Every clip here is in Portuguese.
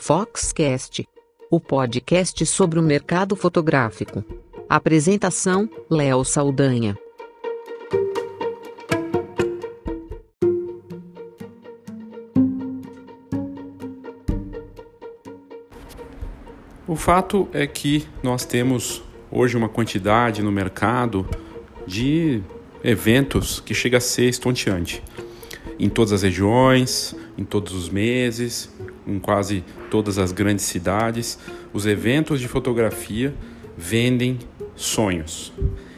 Foxcast, o podcast sobre o mercado fotográfico. Apresentação: Léo Saldanha. O fato é que nós temos hoje uma quantidade no mercado de eventos que chega a ser estonteante. Em todas as regiões, em todos os meses, em quase todas as grandes cidades, os eventos de fotografia vendem sonhos.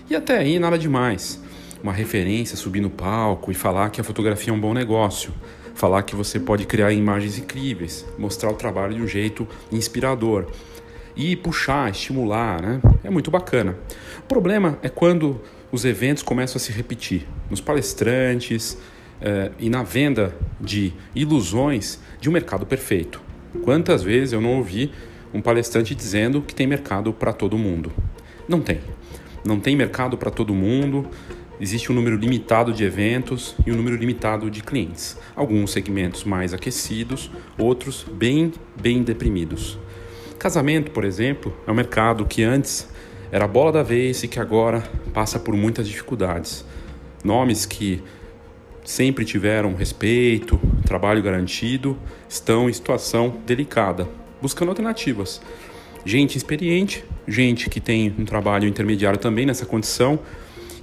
E até aí nada demais. Uma referência, subir no palco e falar que a fotografia é um bom negócio, falar que você pode criar imagens incríveis, mostrar o trabalho de um jeito inspirador e puxar, estimular, né? É muito bacana. O problema é quando os eventos começam a se repetir nos palestrantes, eh, e na venda de ilusões de um mercado perfeito. Quantas vezes eu não ouvi um palestrante dizendo que tem mercado para todo mundo? Não tem. Não tem mercado para todo mundo. Existe um número limitado de eventos e um número limitado de clientes. Alguns segmentos mais aquecidos, outros bem, bem deprimidos. Casamento, por exemplo, é um mercado que antes era a bola da vez e que agora passa por muitas dificuldades. Nomes que sempre tiveram respeito, trabalho garantido, estão em situação delicada, buscando alternativas. Gente experiente, gente que tem um trabalho intermediário também nessa condição,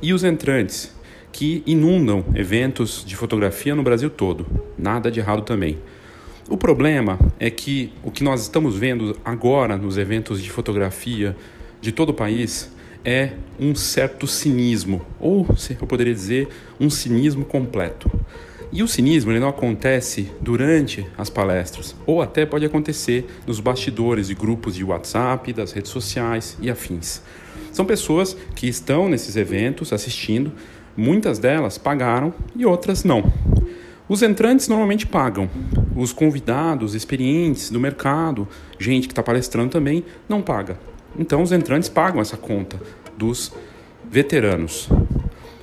e os entrantes, que inundam eventos de fotografia no Brasil todo. Nada de errado também. O problema é que o que nós estamos vendo agora nos eventos de fotografia de todo o país é um certo cinismo, ou eu poderia dizer um cinismo completo. E o cinismo ele não acontece durante as palestras, ou até pode acontecer nos bastidores de grupos de WhatsApp, das redes sociais e afins. São pessoas que estão nesses eventos assistindo, muitas delas pagaram e outras não. Os entrantes normalmente pagam, os convidados experientes do mercado, gente que está palestrando também, não paga. Então os entrantes pagam essa conta dos veteranos.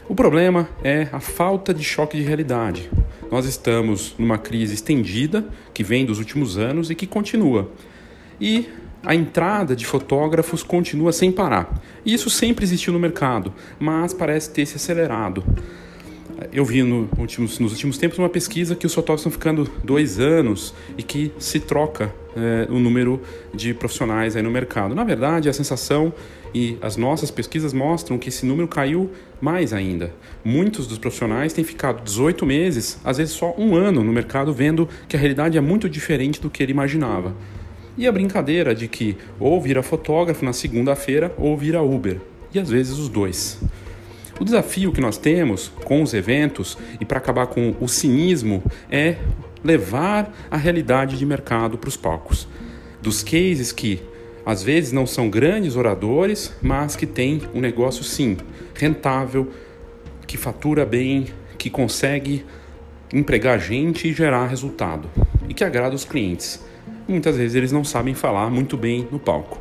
O problema é a falta de choque de realidade. Nós estamos numa crise estendida que vem dos últimos anos e que continua. E a entrada de fotógrafos continua sem parar. Isso sempre existiu no mercado, mas parece ter se acelerado. Eu vi no últimos, nos últimos tempos uma pesquisa que os fotógrafos estão ficando dois anos e que se troca é, o número de profissionais aí no mercado. Na verdade, a sensação e as nossas pesquisas mostram que esse número caiu mais ainda. Muitos dos profissionais têm ficado 18 meses, às vezes só um ano no mercado, vendo que a realidade é muito diferente do que ele imaginava. E a brincadeira de que ou vira fotógrafo na segunda-feira ou vira Uber, e às vezes os dois. O desafio que nós temos com os eventos e para acabar com o cinismo é levar a realidade de mercado para os palcos. Dos cases que às vezes não são grandes oradores, mas que têm um negócio sim rentável, que fatura bem, que consegue empregar gente e gerar resultado e que agrada os clientes. Muitas vezes eles não sabem falar muito bem no palco.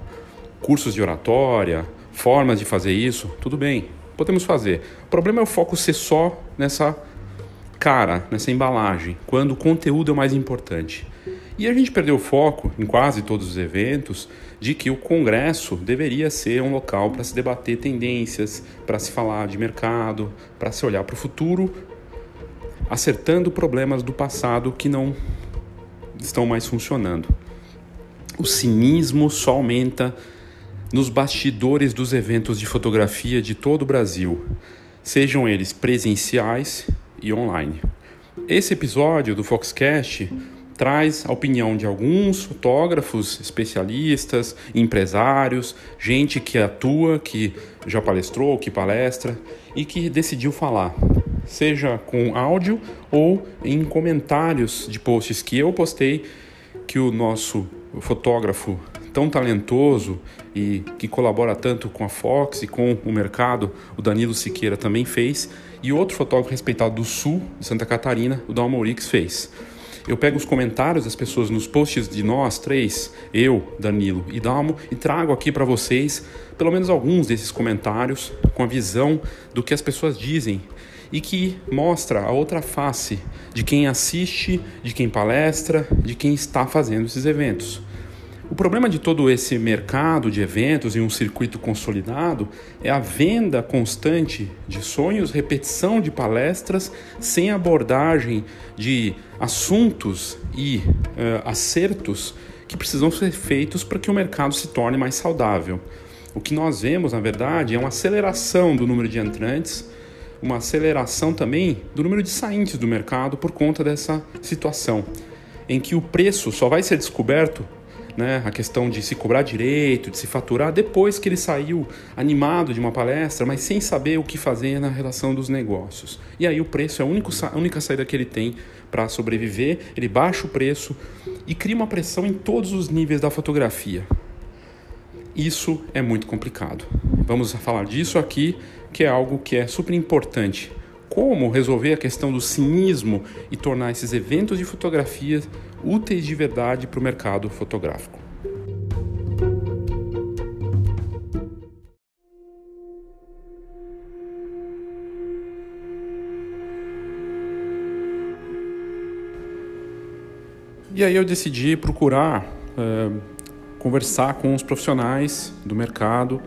Cursos de oratória, formas de fazer isso, tudo bem, podemos fazer. O problema é o foco ser só nessa cara, nessa embalagem, quando o conteúdo é o mais importante. E a gente perdeu o foco em quase todos os eventos de que o congresso deveria ser um local para se debater tendências, para se falar de mercado, para se olhar para o futuro, acertando problemas do passado que não estão mais funcionando. O cinismo só aumenta nos bastidores dos eventos de fotografia de todo o Brasil, sejam eles presenciais e online. Esse episódio do Foxcast traz a opinião de alguns fotógrafos, especialistas, empresários, gente que atua, que já palestrou, que palestra e que decidiu falar, seja com áudio ou em comentários de posts que eu postei que o nosso fotógrafo tão talentoso e que colabora tanto com a Fox e com o mercado, o Danilo Siqueira também fez, e outro fotógrafo respeitado do Sul, de Santa Catarina, o Dalmo Urix, fez. Eu pego os comentários das pessoas nos posts de nós três, eu, Danilo e Dalmo, e trago aqui para vocês pelo menos alguns desses comentários com a visão do que as pessoas dizem e que mostra a outra face de quem assiste, de quem palestra, de quem está fazendo esses eventos. O problema de todo esse mercado de eventos e um circuito consolidado é a venda constante de sonhos, repetição de palestras, sem abordagem de assuntos e uh, acertos que precisam ser feitos para que o mercado se torne mais saudável. O que nós vemos, na verdade, é uma aceleração do número de entrantes, uma aceleração também do número de saintes do mercado por conta dessa situação, em que o preço só vai ser descoberto né, a questão de se cobrar direito, de se faturar, depois que ele saiu animado de uma palestra, mas sem saber o que fazer na relação dos negócios. E aí o preço é a única, a única saída que ele tem para sobreviver, ele baixa o preço e cria uma pressão em todos os níveis da fotografia. Isso é muito complicado. Vamos falar disso aqui, que é algo que é super importante como resolver a questão do cinismo e tornar esses eventos de fotografia úteis de verdade para o mercado fotográfico. E aí eu decidi procurar é, conversar com os profissionais do mercado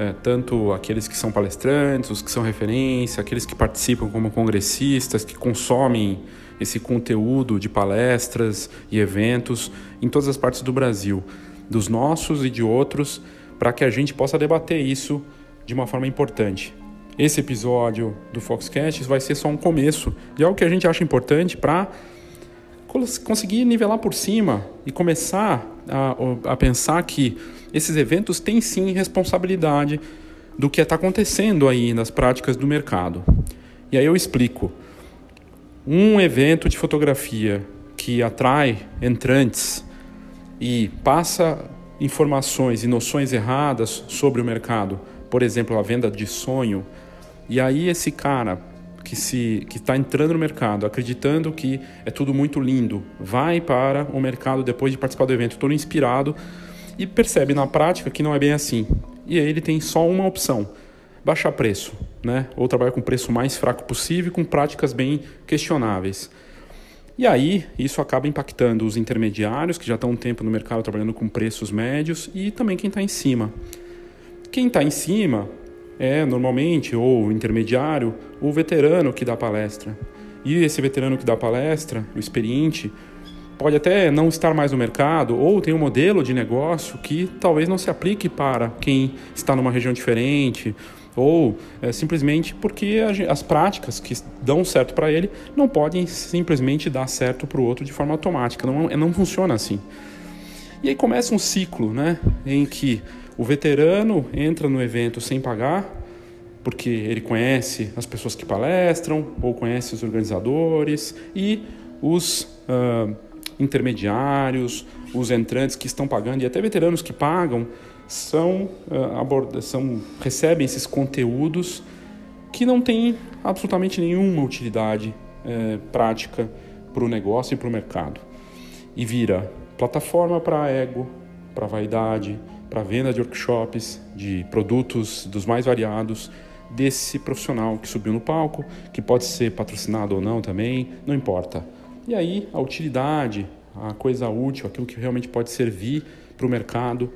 é, tanto aqueles que são palestrantes, os que são referência, aqueles que participam como congressistas, que consomem esse conteúdo de palestras e eventos em todas as partes do Brasil, dos nossos e de outros, para que a gente possa debater isso de uma forma importante. Esse episódio do Foxcast vai ser só um começo de algo que a gente acha importante para conseguir nivelar por cima e começar a, a pensar que esses eventos têm sim responsabilidade do que está acontecendo aí nas práticas do mercado. E aí eu explico. Um evento de fotografia que atrai entrantes e passa informações e noções erradas sobre o mercado, por exemplo, a venda de sonho, e aí esse cara que se que está entrando no mercado, acreditando que é tudo muito lindo, vai para o mercado depois de participar do evento todo inspirado e percebe na prática que não é bem assim. E aí ele tem só uma opção: baixar preço, né? Ou trabalhar com o preço mais fraco possível com práticas bem questionáveis. E aí, isso acaba impactando os intermediários, que já estão um tempo no mercado trabalhando com preços médios, e também quem está em cima. Quem está em cima é, normalmente, ou intermediário, o veterano que dá palestra. E esse veterano que dá palestra, o experiente, pode até não estar mais no mercado ou tem um modelo de negócio que talvez não se aplique para quem está numa região diferente ou é, simplesmente porque as práticas que dão certo para ele não podem simplesmente dar certo para o outro de forma automática, não, não funciona assim. E aí começa um ciclo, né, em que o veterano entra no evento sem pagar, porque ele conhece as pessoas que palestram ou conhece os organizadores e os uh, intermediários, os entrantes que estão pagando e até veteranos que pagam são, uh, aborda, são recebem esses conteúdos que não têm absolutamente nenhuma utilidade uh, prática para o negócio e para o mercado. E vira plataforma para ego, para vaidade, para venda de workshops, de produtos dos mais variados desse profissional que subiu no palco, que pode ser patrocinado ou não também, não importa. E aí a utilidade, a coisa útil, aquilo que realmente pode servir para o mercado,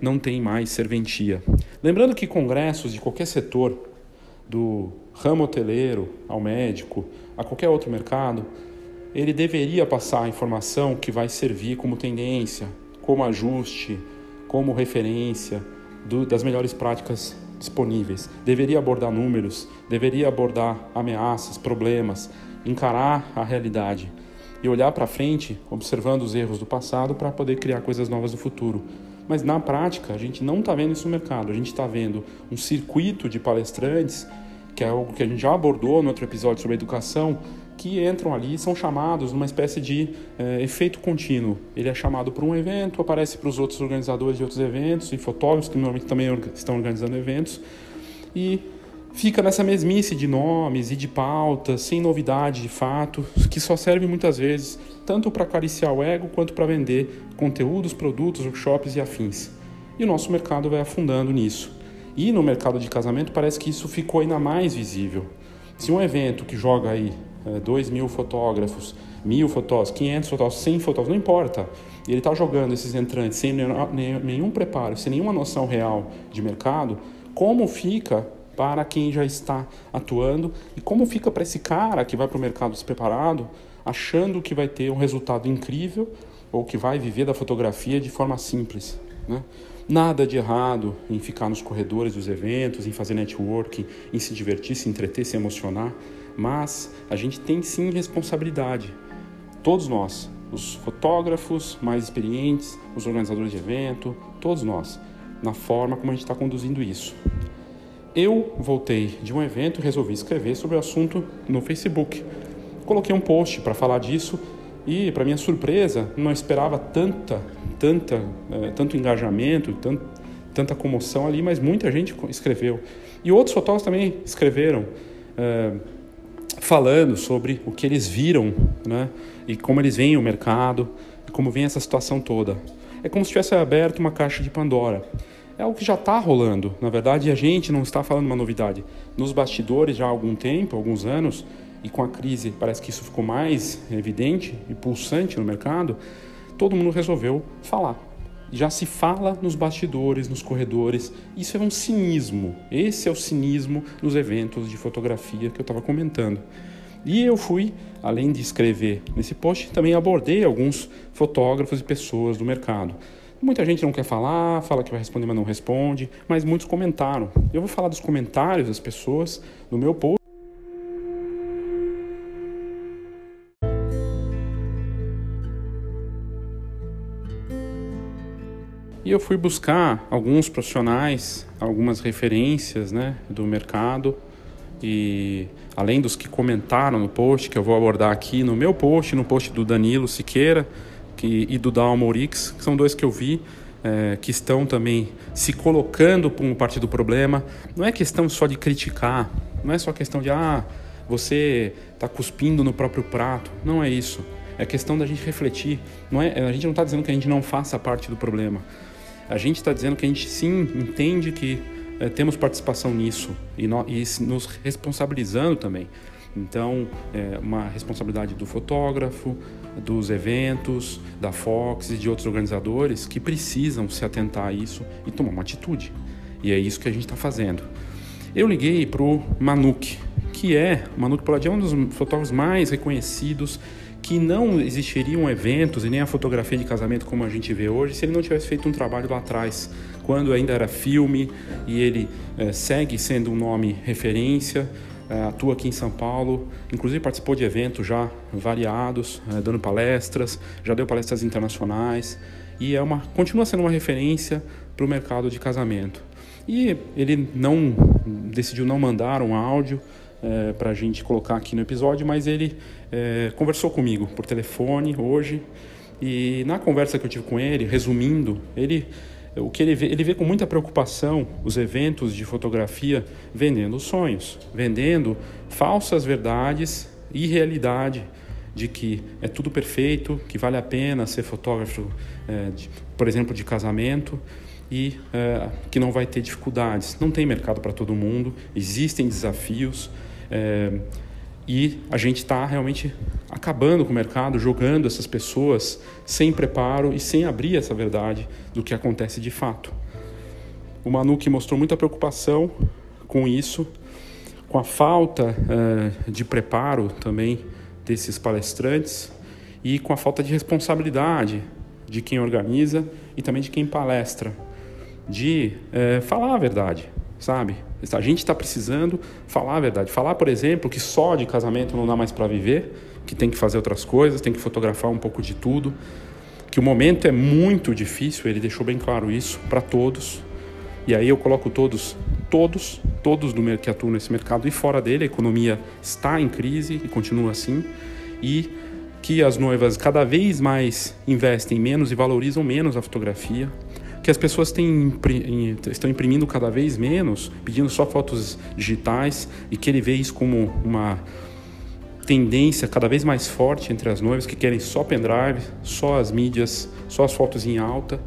não tem mais serventia. Lembrando que congressos de qualquer setor, do ramo hoteleiro ao médico, a qualquer outro mercado, ele deveria passar a informação que vai servir como tendência, como ajuste, como referência do, das melhores práticas disponíveis. Deveria abordar números, deveria abordar ameaças, problemas, encarar a realidade e olhar para frente, observando os erros do passado para poder criar coisas novas no futuro. Mas na prática, a gente não está vendo isso no mercado. A gente está vendo um circuito de palestrantes, que é algo que a gente já abordou no outro episódio sobre educação, que entram ali e são chamados numa espécie de é, efeito contínuo. Ele é chamado para um evento, aparece para os outros organizadores de outros eventos e fotógrafos que normalmente também estão organizando eventos e fica nessa mesmice de nomes e de pautas, sem novidade de fato, que só serve muitas vezes tanto para acariciar o ego quanto para vender conteúdos, produtos, workshops e afins. E o nosso mercado vai afundando nisso. E no mercado de casamento parece que isso ficou ainda mais visível Se um evento que joga aí 2 é, mil fotógrafos, mil fotógrafos, 500 fotógrafos, 100 fotógrafos, não importa, ele está jogando esses entrantes sem nenhum preparo, sem nenhuma noção real de mercado, como fica para quem já está atuando e como fica para esse cara que vai para o mercado despreparado, achando que vai ter um resultado incrível ou que vai viver da fotografia de forma simples. Né? Nada de errado em ficar nos corredores dos eventos, em fazer networking, em se divertir, se entreter, se emocionar, mas a gente tem sim responsabilidade. Todos nós, os fotógrafos mais experientes, os organizadores de evento, todos nós, na forma como a gente está conduzindo isso. Eu voltei de um evento e resolvi escrever sobre o assunto no Facebook. Coloquei um post para falar disso e, para minha surpresa, não esperava tanta, tanta, é, tanto engajamento, tant, tanta comoção ali, mas muita gente escreveu. E outros fotógrafos também escreveram, é, falando sobre o que eles viram, né? E como eles veem o mercado, e como vem essa situação toda. É como se tivesse aberto uma caixa de Pandora é o que já está rolando. Na verdade, a gente não está falando uma novidade. Nos bastidores, já há algum tempo, alguns anos, e com a crise parece que isso ficou mais evidente e pulsante no mercado, todo mundo resolveu falar. Já se fala nos bastidores, nos corredores. Isso é um cinismo. Esse é o cinismo nos eventos de fotografia que eu estava comentando. E eu fui, além de escrever nesse post, também abordei alguns fotógrafos e pessoas do mercado. Muita gente não quer falar, fala que vai responder, mas não responde, mas muitos comentaram. Eu vou falar dos comentários das pessoas no meu post. E eu fui buscar alguns profissionais, algumas referências né, do mercado. E além dos que comentaram no post, que eu vou abordar aqui no meu post, no post do Danilo Siqueira, que, e do Dalmorix, que são dois que eu vi é, que estão também se colocando como parte do problema. Não é questão só de criticar, não é só questão de ah, você está cuspindo no próprio prato. Não é isso. É questão da gente refletir. Não é, a gente não está dizendo que a gente não faça parte do problema. A gente está dizendo que a gente sim entende que é, temos participação nisso e, no, e nos responsabilizando também. Então, é uma responsabilidade do fotógrafo, dos eventos, da Fox e de outros organizadores que precisam se atentar a isso e tomar uma atitude. E é isso que a gente está fazendo. Eu liguei para o Manuk, que é, Manuk Poladi é um dos fotógrafos mais reconhecidos, que não existiriam eventos e nem a fotografia de casamento como a gente vê hoje se ele não tivesse feito um trabalho lá atrás, quando ainda era filme e ele é, segue sendo um nome referência é, atua aqui em São Paulo, inclusive participou de eventos já variados, é, dando palestras, já deu palestras internacionais e é uma, continua sendo uma referência para o mercado de casamento. E ele não decidiu não mandar um áudio para a gente colocar aqui no episódio, mas ele é, conversou comigo por telefone hoje e na conversa que eu tive com ele, resumindo, ele o que ele vê, ele vê com muita preocupação os eventos de fotografia vendendo sonhos, vendendo falsas verdades e realidade de que é tudo perfeito, que vale a pena ser fotógrafo, é, de, por exemplo, de casamento e é, que não vai ter dificuldades. Não tem mercado para todo mundo, existem desafios. É, e a gente está realmente acabando com o mercado, jogando essas pessoas sem preparo e sem abrir essa verdade do que acontece de fato. O Manuque mostrou muita preocupação com isso, com a falta uh, de preparo também desses palestrantes e com a falta de responsabilidade de quem organiza e também de quem palestra, de uh, falar a verdade, sabe? A gente está precisando falar a verdade. Falar, por exemplo, que só de casamento não dá mais para viver, que tem que fazer outras coisas, tem que fotografar um pouco de tudo, que o momento é muito difícil, ele deixou bem claro isso para todos. E aí eu coloco todos, todos, todos do que atuam nesse mercado e fora dele, a economia está em crise e continua assim. E que as noivas cada vez mais investem menos e valorizam menos a fotografia, que as pessoas têm, estão imprimindo cada vez menos, pedindo só fotos digitais e que ele vê isso como uma tendência cada vez mais forte entre as noivas que querem só pendrive, só as mídias, só as fotos em alta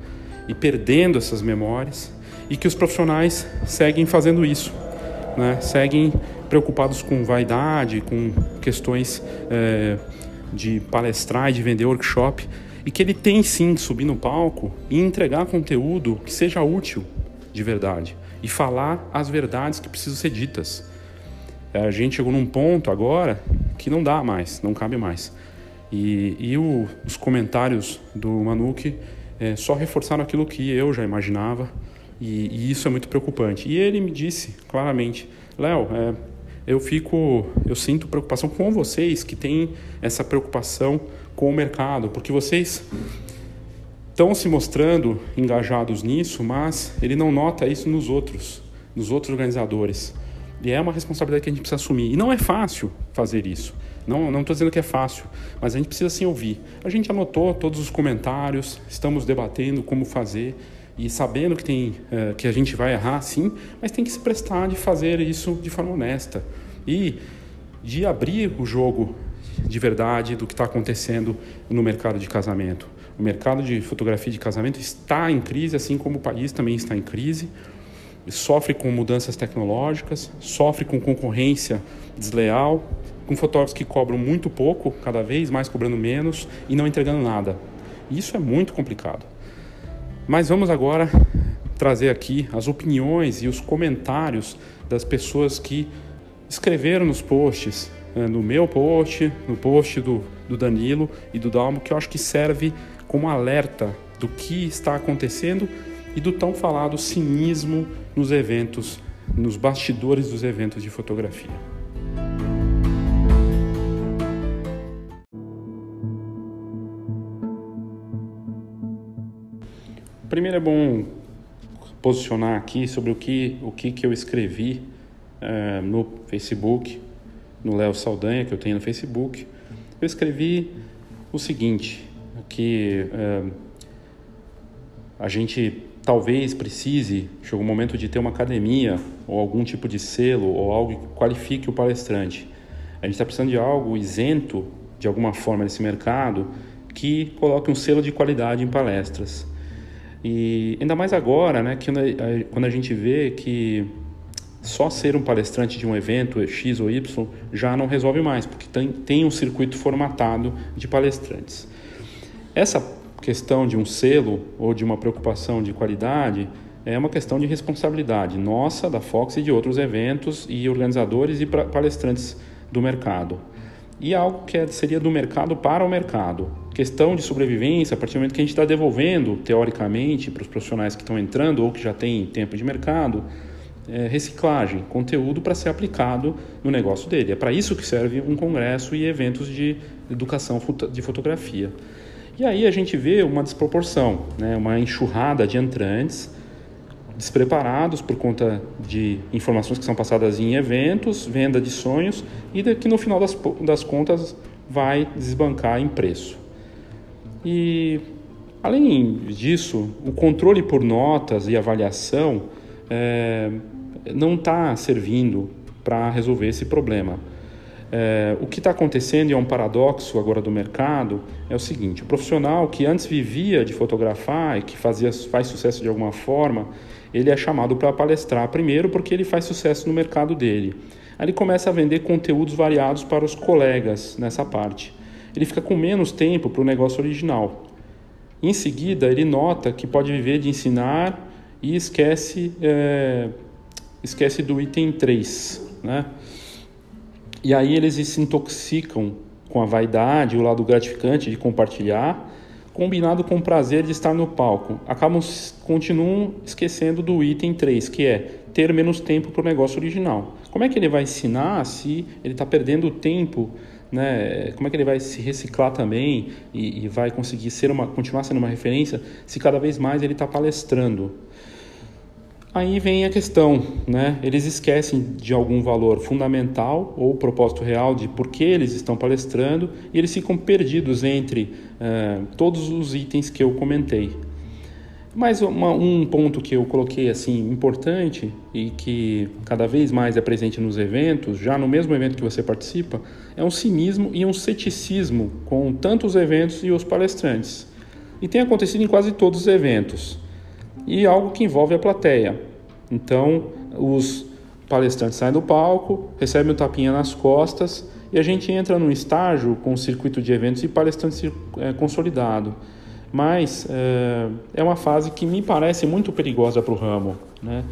e perdendo essas memórias e que os profissionais seguem fazendo isso, né? seguem preocupados com vaidade, com questões é, de palestrar e de vender workshop, e que ele tem sim que subir no palco e entregar conteúdo que seja útil de verdade e falar as verdades que precisam ser ditas. É, a gente chegou num ponto agora que não dá mais, não cabe mais. E, e o, os comentários do Manuque é, só reforçaram aquilo que eu já imaginava, e, e, isso é muito preocupante. E ele me disse claramente: Léo, é, eu fico, eu sinto preocupação com vocês que têm essa preocupação com o mercado, porque vocês estão se mostrando engajados nisso, mas ele não nota isso nos outros, nos outros organizadores. E é uma responsabilidade que a gente precisa assumir. E não é fácil fazer isso. Não estou dizendo que é fácil, mas a gente precisa sim ouvir. A gente anotou todos os comentários, estamos debatendo como fazer e sabendo que tem uh, que a gente vai errar, sim, mas tem que se prestar de fazer isso de forma honesta e de abrir o jogo de verdade do que está acontecendo no mercado de casamento. O mercado de fotografia de casamento está em crise, assim como o país também está em crise. Sofre com mudanças tecnológicas, sofre com concorrência desleal, com fotógrafos que cobram muito pouco, cada vez mais cobrando menos e não entregando nada. Isso é muito complicado. Mas vamos agora trazer aqui as opiniões e os comentários das pessoas que escreveram nos posts, no meu post, no post do, do Danilo e do Dalmo, que eu acho que serve como alerta do que está acontecendo e do tão falado cinismo nos eventos, nos bastidores dos eventos de fotografia. Primeiro é bom posicionar aqui sobre o que, o que, que eu escrevi uh, no Facebook, no Léo Saldanha, que eu tenho no Facebook. Eu escrevi o seguinte, que uh, a gente talvez precise, chegou o momento de ter uma academia ou algum tipo de selo ou algo que qualifique o palestrante. A gente está precisando de algo isento de alguma forma nesse mercado que coloque um selo de qualidade em palestras. E ainda mais agora, né, que quando a gente vê que só ser um palestrante de um evento X ou Y já não resolve mais, porque tem, tem um circuito formatado de palestrantes. Essa questão de um selo ou de uma preocupação de qualidade é uma questão de responsabilidade nossa, da Fox e de outros eventos e organizadores e palestrantes do mercado. E algo que é, seria do mercado para o mercado questão de sobrevivência, a partir do momento que a gente está devolvendo, teoricamente, para os profissionais que estão entrando ou que já têm tempo de mercado, é, reciclagem, conteúdo para ser aplicado no negócio dele. É para isso que serve um congresso e eventos de educação de fotografia. E aí a gente vê uma desproporção, né? uma enxurrada de entrantes despreparados por conta de informações que são passadas em eventos, venda de sonhos e que no final das, das contas vai desbancar em preço. E, além disso, o controle por notas e avaliação é, não está servindo para resolver esse problema. É, o que está acontecendo e é um paradoxo agora do mercado é o seguinte: o profissional que antes vivia de fotografar e que fazia, faz sucesso de alguma forma, ele é chamado para palestrar primeiro porque ele faz sucesso no mercado dele. Aí ele começa a vender conteúdos variados para os colegas nessa parte ele fica com menos tempo para o negócio original. Em seguida, ele nota que pode viver de ensinar e esquece, é, esquece do item 3. Né? E aí eles se intoxicam com a vaidade, o lado gratificante de compartilhar, combinado com o prazer de estar no palco. Acabam, continuam esquecendo do item 3, que é ter menos tempo para o negócio original. Como é que ele vai ensinar se ele está perdendo tempo né? Como é que ele vai se reciclar também e, e vai conseguir ser uma, continuar sendo uma referência se cada vez mais ele está palestrando? Aí vem a questão, né? Eles esquecem de algum valor fundamental ou propósito real de por que eles estão palestrando e eles ficam perdidos entre uh, todos os itens que eu comentei. Mas uma, um ponto que eu coloquei assim importante e que cada vez mais é presente nos eventos, já no mesmo evento que você participa, é um cinismo e um ceticismo com tanto os eventos e os palestrantes. E tem acontecido em quase todos os eventos. E algo que envolve a plateia. Então, os palestrante sai do palco, recebe um tapinha nas costas e a gente entra num estágio com circuito de eventos e palestrante é, consolidado. Mas é, é uma fase que me parece muito perigosa para o ramo, né?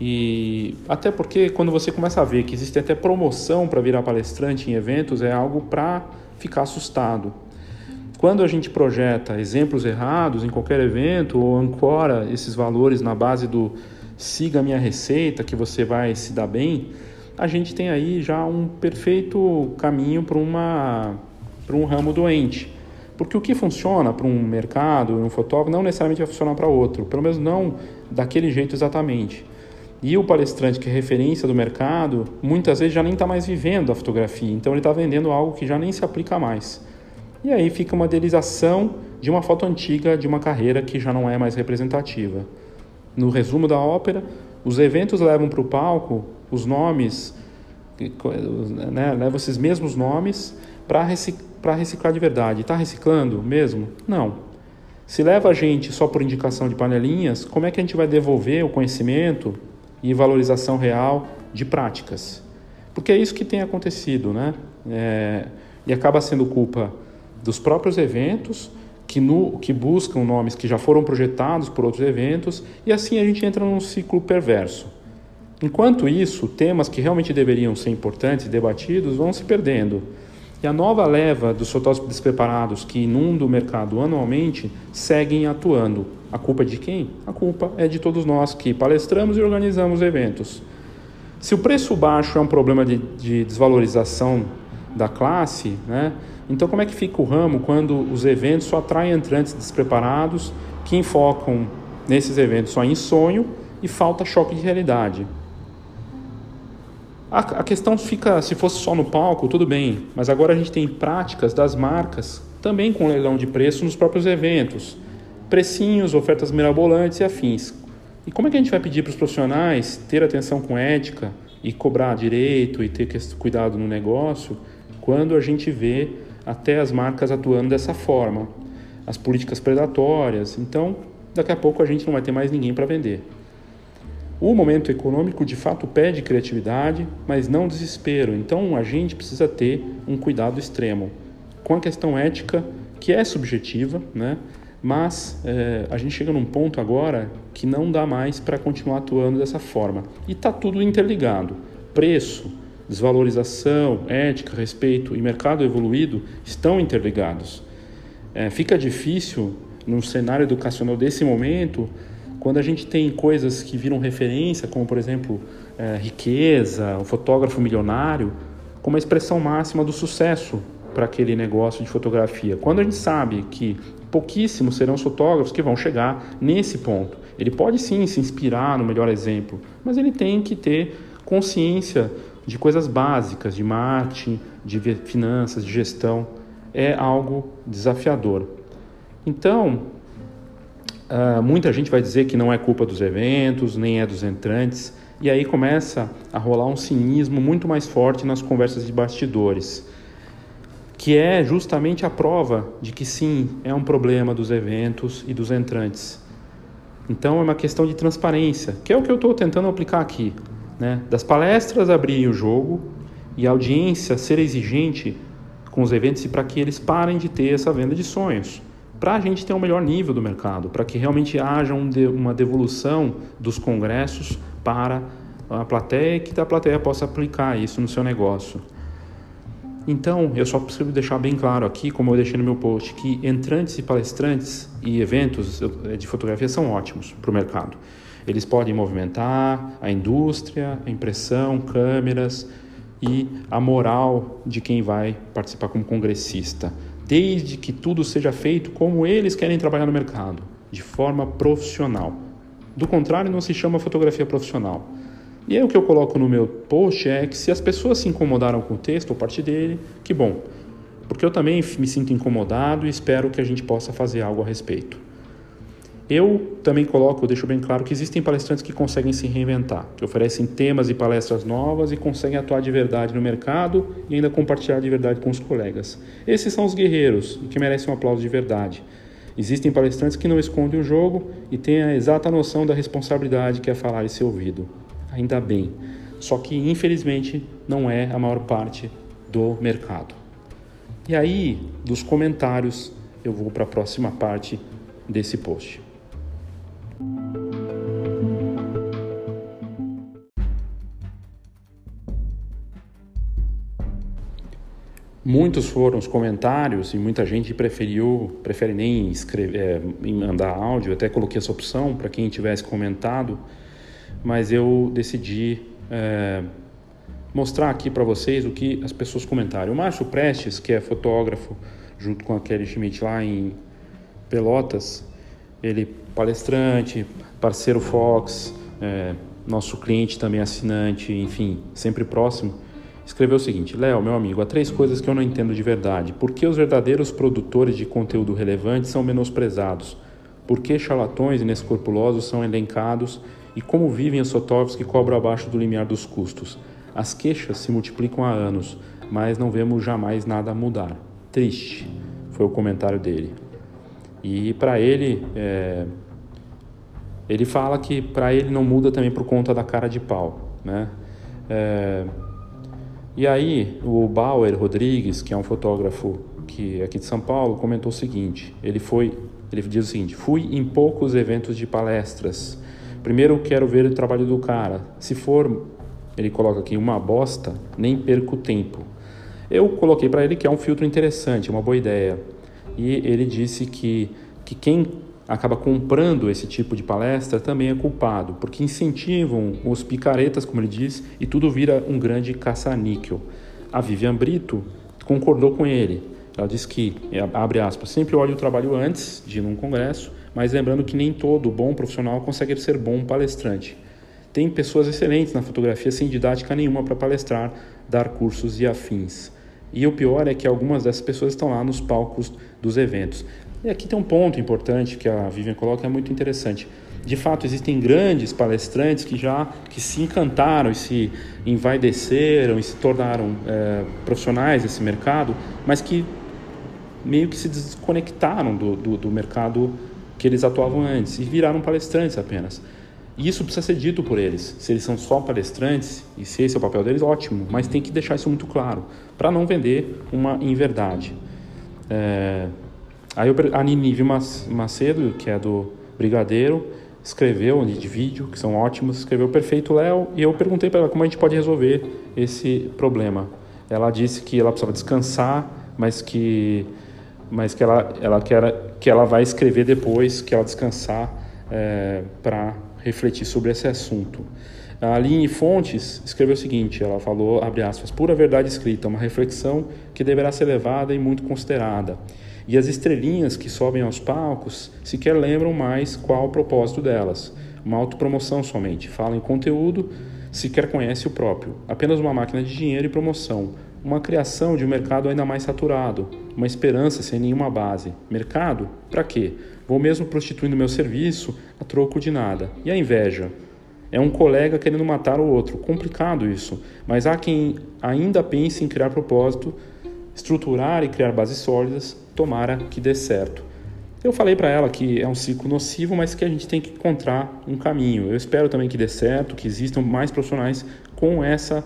E até porque quando você começa a ver que existe até promoção para virar palestrante em eventos, é algo para ficar assustado. Quando a gente projeta exemplos errados em qualquer evento ou ancora esses valores na base do siga a minha receita que você vai se dar bem, a gente tem aí já um perfeito caminho para um ramo doente. Porque o que funciona para um mercado, um fotógrafo, não necessariamente vai funcionar para outro, pelo menos não daquele jeito exatamente. E o palestrante que é referência do mercado, muitas vezes já nem está mais vivendo a fotografia, então ele está vendendo algo que já nem se aplica mais. E aí fica uma idealização de uma foto antiga de uma carreira que já não é mais representativa. No resumo da ópera, os eventos levam para o palco os nomes, né, levam esses mesmos nomes para reciclar, reciclar de verdade. Está reciclando mesmo? Não. Se leva a gente só por indicação de panelinhas, como é que a gente vai devolver o conhecimento e valorização real de práticas? Porque é isso que tem acontecido, né? É, e acaba sendo culpa dos próprios eventos que, no, que buscam nomes que já foram projetados por outros eventos, e assim a gente entra num ciclo perverso. Enquanto isso, temas que realmente deveriam ser importantes e debatidos vão se perdendo. E a nova leva dos fotógrafos despreparados que inundam o mercado anualmente seguem atuando. A culpa é de quem? A culpa é de todos nós que palestramos e organizamos eventos. Se o preço baixo é um problema de, de desvalorização da classe, né? Então, como é que fica o ramo quando os eventos só atraem entrantes despreparados que enfocam nesses eventos só em sonho e falta choque de realidade? A, a questão fica, se fosse só no palco, tudo bem, mas agora a gente tem práticas das marcas também com leilão de preço nos próprios eventos, precinhos, ofertas mirabolantes e afins. E como é que a gente vai pedir para os profissionais ter atenção com ética e cobrar direito e ter cuidado no negócio quando a gente vê até as marcas atuando dessa forma, as políticas predatórias. Então, daqui a pouco a gente não vai ter mais ninguém para vender. O momento econômico de fato pede criatividade, mas não desespero. Então, a gente precisa ter um cuidado extremo com a questão ética, que é subjetiva, né? mas é, a gente chega num ponto agora que não dá mais para continuar atuando dessa forma. E está tudo interligado. Preço, desvalorização, ética, respeito e mercado evoluído estão interligados. É, fica difícil, num cenário educacional desse momento, quando a gente tem coisas que viram referência, como por exemplo é, riqueza, o fotógrafo milionário, como a expressão máxima do sucesso para aquele negócio de fotografia. Quando a gente sabe que pouquíssimos serão os fotógrafos que vão chegar nesse ponto. Ele pode sim se inspirar no melhor exemplo, mas ele tem que ter consciência de coisas básicas, de marketing, de finanças, de gestão, é algo desafiador. Então, uh, muita gente vai dizer que não é culpa dos eventos, nem é dos entrantes, e aí começa a rolar um cinismo muito mais forte nas conversas de bastidores, que é justamente a prova de que sim, é um problema dos eventos e dos entrantes. Então é uma questão de transparência, que é o que eu estou tentando aplicar aqui né, das palestras abrirem o jogo e a audiência ser exigente com os eventos e para que eles parem de ter essa venda de sonhos. Para a gente ter um melhor nível do mercado, para que realmente haja um de, uma devolução dos congressos para a plateia e que a plateia possa aplicar isso no seu negócio. Então, eu só preciso deixar bem claro aqui, como eu deixei no meu post, que entrantes e palestrantes e eventos de fotografia são ótimos para o mercado. Eles podem movimentar a indústria, a impressão, câmeras e a moral de quem vai participar como congressista, desde que tudo seja feito como eles querem trabalhar no mercado, de forma profissional. Do contrário, não se chama fotografia profissional. E aí o que eu coloco no meu post é que se as pessoas se incomodaram com o texto ou parte dele, que bom. Porque eu também me sinto incomodado e espero que a gente possa fazer algo a respeito. Eu também coloco, deixo bem claro que existem palestrantes que conseguem se reinventar, que oferecem temas e palestras novas e conseguem atuar de verdade no mercado e ainda compartilhar de verdade com os colegas. Esses são os guerreiros e que merecem um aplauso de verdade. Existem palestrantes que não escondem o jogo e têm a exata noção da responsabilidade que é falar e ser ouvido. Ainda bem. só que infelizmente não é a maior parte do mercado. E aí, dos comentários, eu vou para a próxima parte desse post. Muitos foram os comentários e muita gente preferiu, prefere nem escrever, é, mandar áudio. até coloquei essa opção para quem tivesse comentado, mas eu decidi é, mostrar aqui para vocês o que as pessoas comentaram. O Márcio Prestes, que é fotógrafo, junto com a Kelly Schmidt lá em Pelotas, ele palestrante, parceiro Fox, é, nosso cliente também assinante, enfim, sempre próximo escreveu o seguinte: Léo, meu amigo, há três coisas que eu não entendo de verdade. Por que os verdadeiros produtores de conteúdo relevante são menosprezados? Por que charlatões inescrupulosos são elencados? E como vivem os fotógrafos que cobram abaixo do limiar dos custos? As queixas se multiplicam há anos, mas não vemos jamais nada mudar. Triste, foi o comentário dele. E para ele, é... ele fala que para ele não muda também por conta da cara de pau, né? É... E aí, o Bauer Rodrigues, que é um fotógrafo que é aqui de São Paulo, comentou o seguinte: ele foi, ele diz o seguinte: fui em poucos eventos de palestras. Primeiro quero ver o trabalho do cara. Se for, ele coloca aqui uma bosta, nem perco tempo. Eu coloquei para ele que é um filtro interessante, uma boa ideia. E ele disse que que quem acaba comprando esse tipo de palestra também é culpado, porque incentivam os picaretas, como ele diz, e tudo vira um grande caça-níquel. A Vivian Brito concordou com ele. Ela disse que, é, abre aspas, sempre olhe o trabalho antes de ir num congresso, mas lembrando que nem todo bom profissional consegue ser bom palestrante. Tem pessoas excelentes na fotografia sem didática nenhuma para palestrar, dar cursos e afins. E o pior é que algumas dessas pessoas estão lá nos palcos dos eventos. E aqui tem um ponto importante que a Vivian coloca, é muito interessante. De fato, existem grandes palestrantes que já que se encantaram e se envaideceram e se tornaram é, profissionais desse mercado, mas que meio que se desconectaram do, do, do mercado que eles atuavam antes e viraram palestrantes apenas. E isso precisa ser dito por eles. Se eles são só palestrantes, e se esse é o papel deles, ótimo, mas tem que deixar isso muito claro, para não vender uma inverdade. É, Aí a Ninive Macedo, que é do Brigadeiro, escreveu de vídeo, que são ótimos, escreveu Perfeito Léo, e eu perguntei para ela como a gente pode resolver esse problema. Ela disse que ela precisava descansar, mas que mas que ela ela quer que ela vai escrever depois que ela descansar é, para refletir sobre esse assunto. A Aline Fontes escreveu o seguinte, ela falou, abre aspas, pura verdade escrita, uma reflexão que deverá ser levada e muito considerada. E as estrelinhas que sobem aos palcos sequer lembram mais qual o propósito delas. Uma autopromoção somente. Fala em conteúdo, sequer conhece o próprio. Apenas uma máquina de dinheiro e promoção. Uma criação de um mercado ainda mais saturado. Uma esperança sem nenhuma base. Mercado? Para quê? Vou mesmo prostituindo meu serviço a troco de nada. E a inveja? É um colega querendo matar o outro. Complicado isso. Mas há quem ainda pense em criar propósito, estruturar e criar bases sólidas tomara que dê certo. Eu falei para ela que é um ciclo nocivo, mas que a gente tem que encontrar um caminho. Eu espero também que dê certo, que existam mais profissionais com essa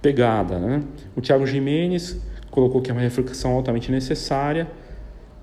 pegada. Né? O Thiago Jimenez colocou que é uma reflexão altamente necessária.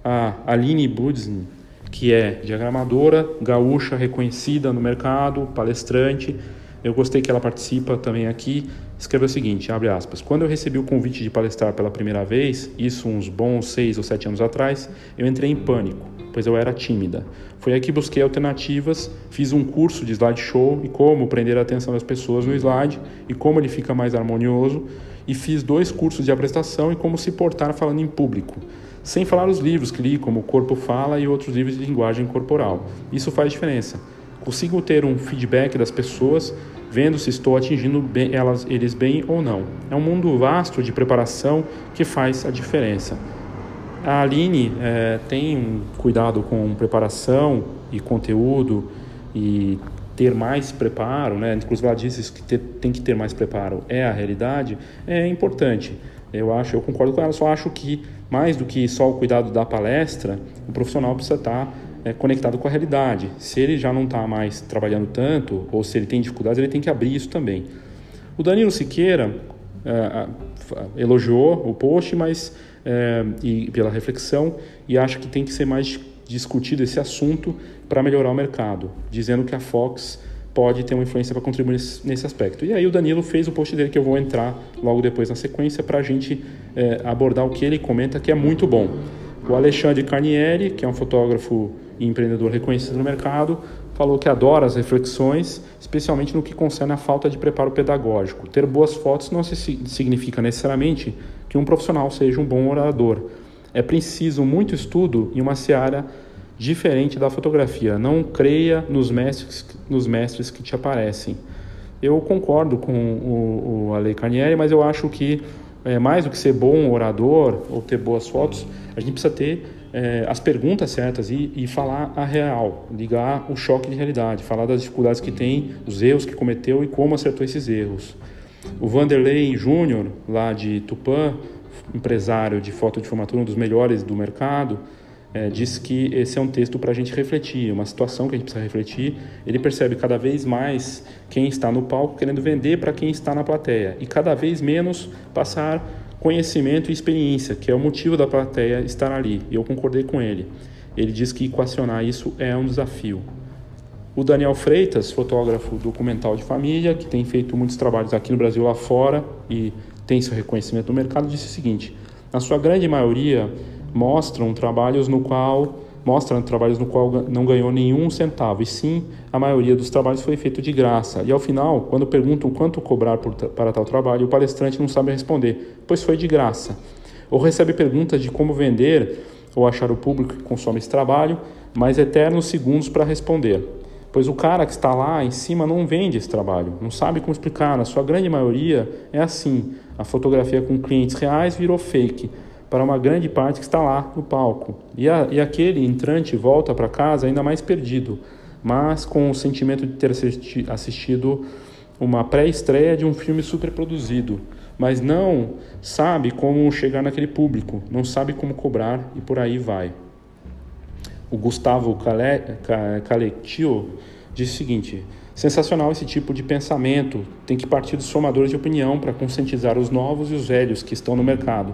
A Aline Budzin, que é diagramadora, gaúcha, reconhecida no mercado, palestrante, eu gostei que ela participa também aqui. Escreveu o seguinte, abre aspas, quando eu recebi o convite de palestrar pela primeira vez, isso uns bons seis ou sete anos atrás, eu entrei em pânico, pois eu era tímida. Foi aí que busquei alternativas, fiz um curso de slideshow e como prender a atenção das pessoas no slide e como ele fica mais harmonioso, e fiz dois cursos de apresentação e como se portar falando em público. Sem falar os livros que li, como O Corpo Fala e outros livros de linguagem corporal. Isso faz diferença. Consigo ter um feedback das pessoas vendo se estou atingindo bem, elas, eles bem ou não. É um mundo vasto de preparação que faz a diferença. A Aline é, tem um cuidado com preparação e conteúdo e ter mais preparo, né? inclusive ela disse que ter, tem que ter mais preparo é a realidade, é importante. Eu acho, eu concordo com ela, só acho que mais do que só o cuidado da palestra, o profissional precisa estar é, conectado com a realidade. Se ele já não está mais trabalhando tanto, ou se ele tem dificuldades, ele tem que abrir isso também. O Danilo Siqueira é, elogiou o post, mas é, e pela reflexão e acha que tem que ser mais discutido esse assunto para melhorar o mercado, dizendo que a Fox pode ter uma influência para contribuir nesse, aspecto. E aí o Danilo fez o post dele que eu vou entrar logo depois na sequência para a gente é, abordar o que ele comenta que é muito bom. O Alexandre Carnieri, que é um fotógrafo e empreendedor reconhecido no mercado, falou que adora as reflexões, especialmente no que concerne a falta de preparo pedagógico. Ter boas fotos não significa necessariamente que um profissional seja um bom orador. É preciso muito estudo em uma seara diferente da fotografia. Não creia nos mestres, nos mestres que te aparecem. Eu concordo com o, o Ale Carnieri, mas eu acho que é, mais do que ser bom orador ou ter boas fotos, a gente precisa ter é, as perguntas certas e, e, falar a real, ligar o choque de realidade, falar das dificuldades que tem, os erros que cometeu e como acertou esses erros. O Vanderlei Júnior, lá de Tupã, empresário de foto de formatura, um dos melhores do mercado, é, diz que esse é um texto para a gente refletir, uma situação que a gente precisa refletir. Ele percebe cada vez mais quem está no palco querendo vender para quem está na plateia e cada vez menos passar conhecimento e experiência, que é o motivo da plateia estar ali. E eu concordei com ele. Ele diz que equacionar isso é um desafio. O Daniel Freitas, fotógrafo documental de família, que tem feito muitos trabalhos aqui no Brasil lá fora e tem seu reconhecimento no mercado, disse o seguinte: na sua grande maioria, mostram trabalhos no qual mostram trabalhos no qual não ganhou nenhum centavo, e sim a maioria dos trabalhos foi feito de graça. E ao final, quando perguntam quanto cobrar por, para tal trabalho, o palestrante não sabe responder, pois foi de graça. Ou recebe perguntas de como vender ou achar o público que consome esse trabalho, mas eternos segundos para responder. Pois o cara que está lá em cima não vende esse trabalho, não sabe como explicar. Na sua grande maioria é assim: a fotografia com clientes reais virou fake para uma grande parte que está lá no palco. E, a, e aquele entrante volta para casa ainda mais perdido, mas com o sentimento de ter assistido uma pré-estreia de um filme super produzido, mas não sabe como chegar naquele público, não sabe como cobrar e por aí vai. O Gustavo Calectio diz o seguinte: sensacional esse tipo de pensamento, tem que partir dos formadores de opinião para conscientizar os novos e os velhos que estão no mercado.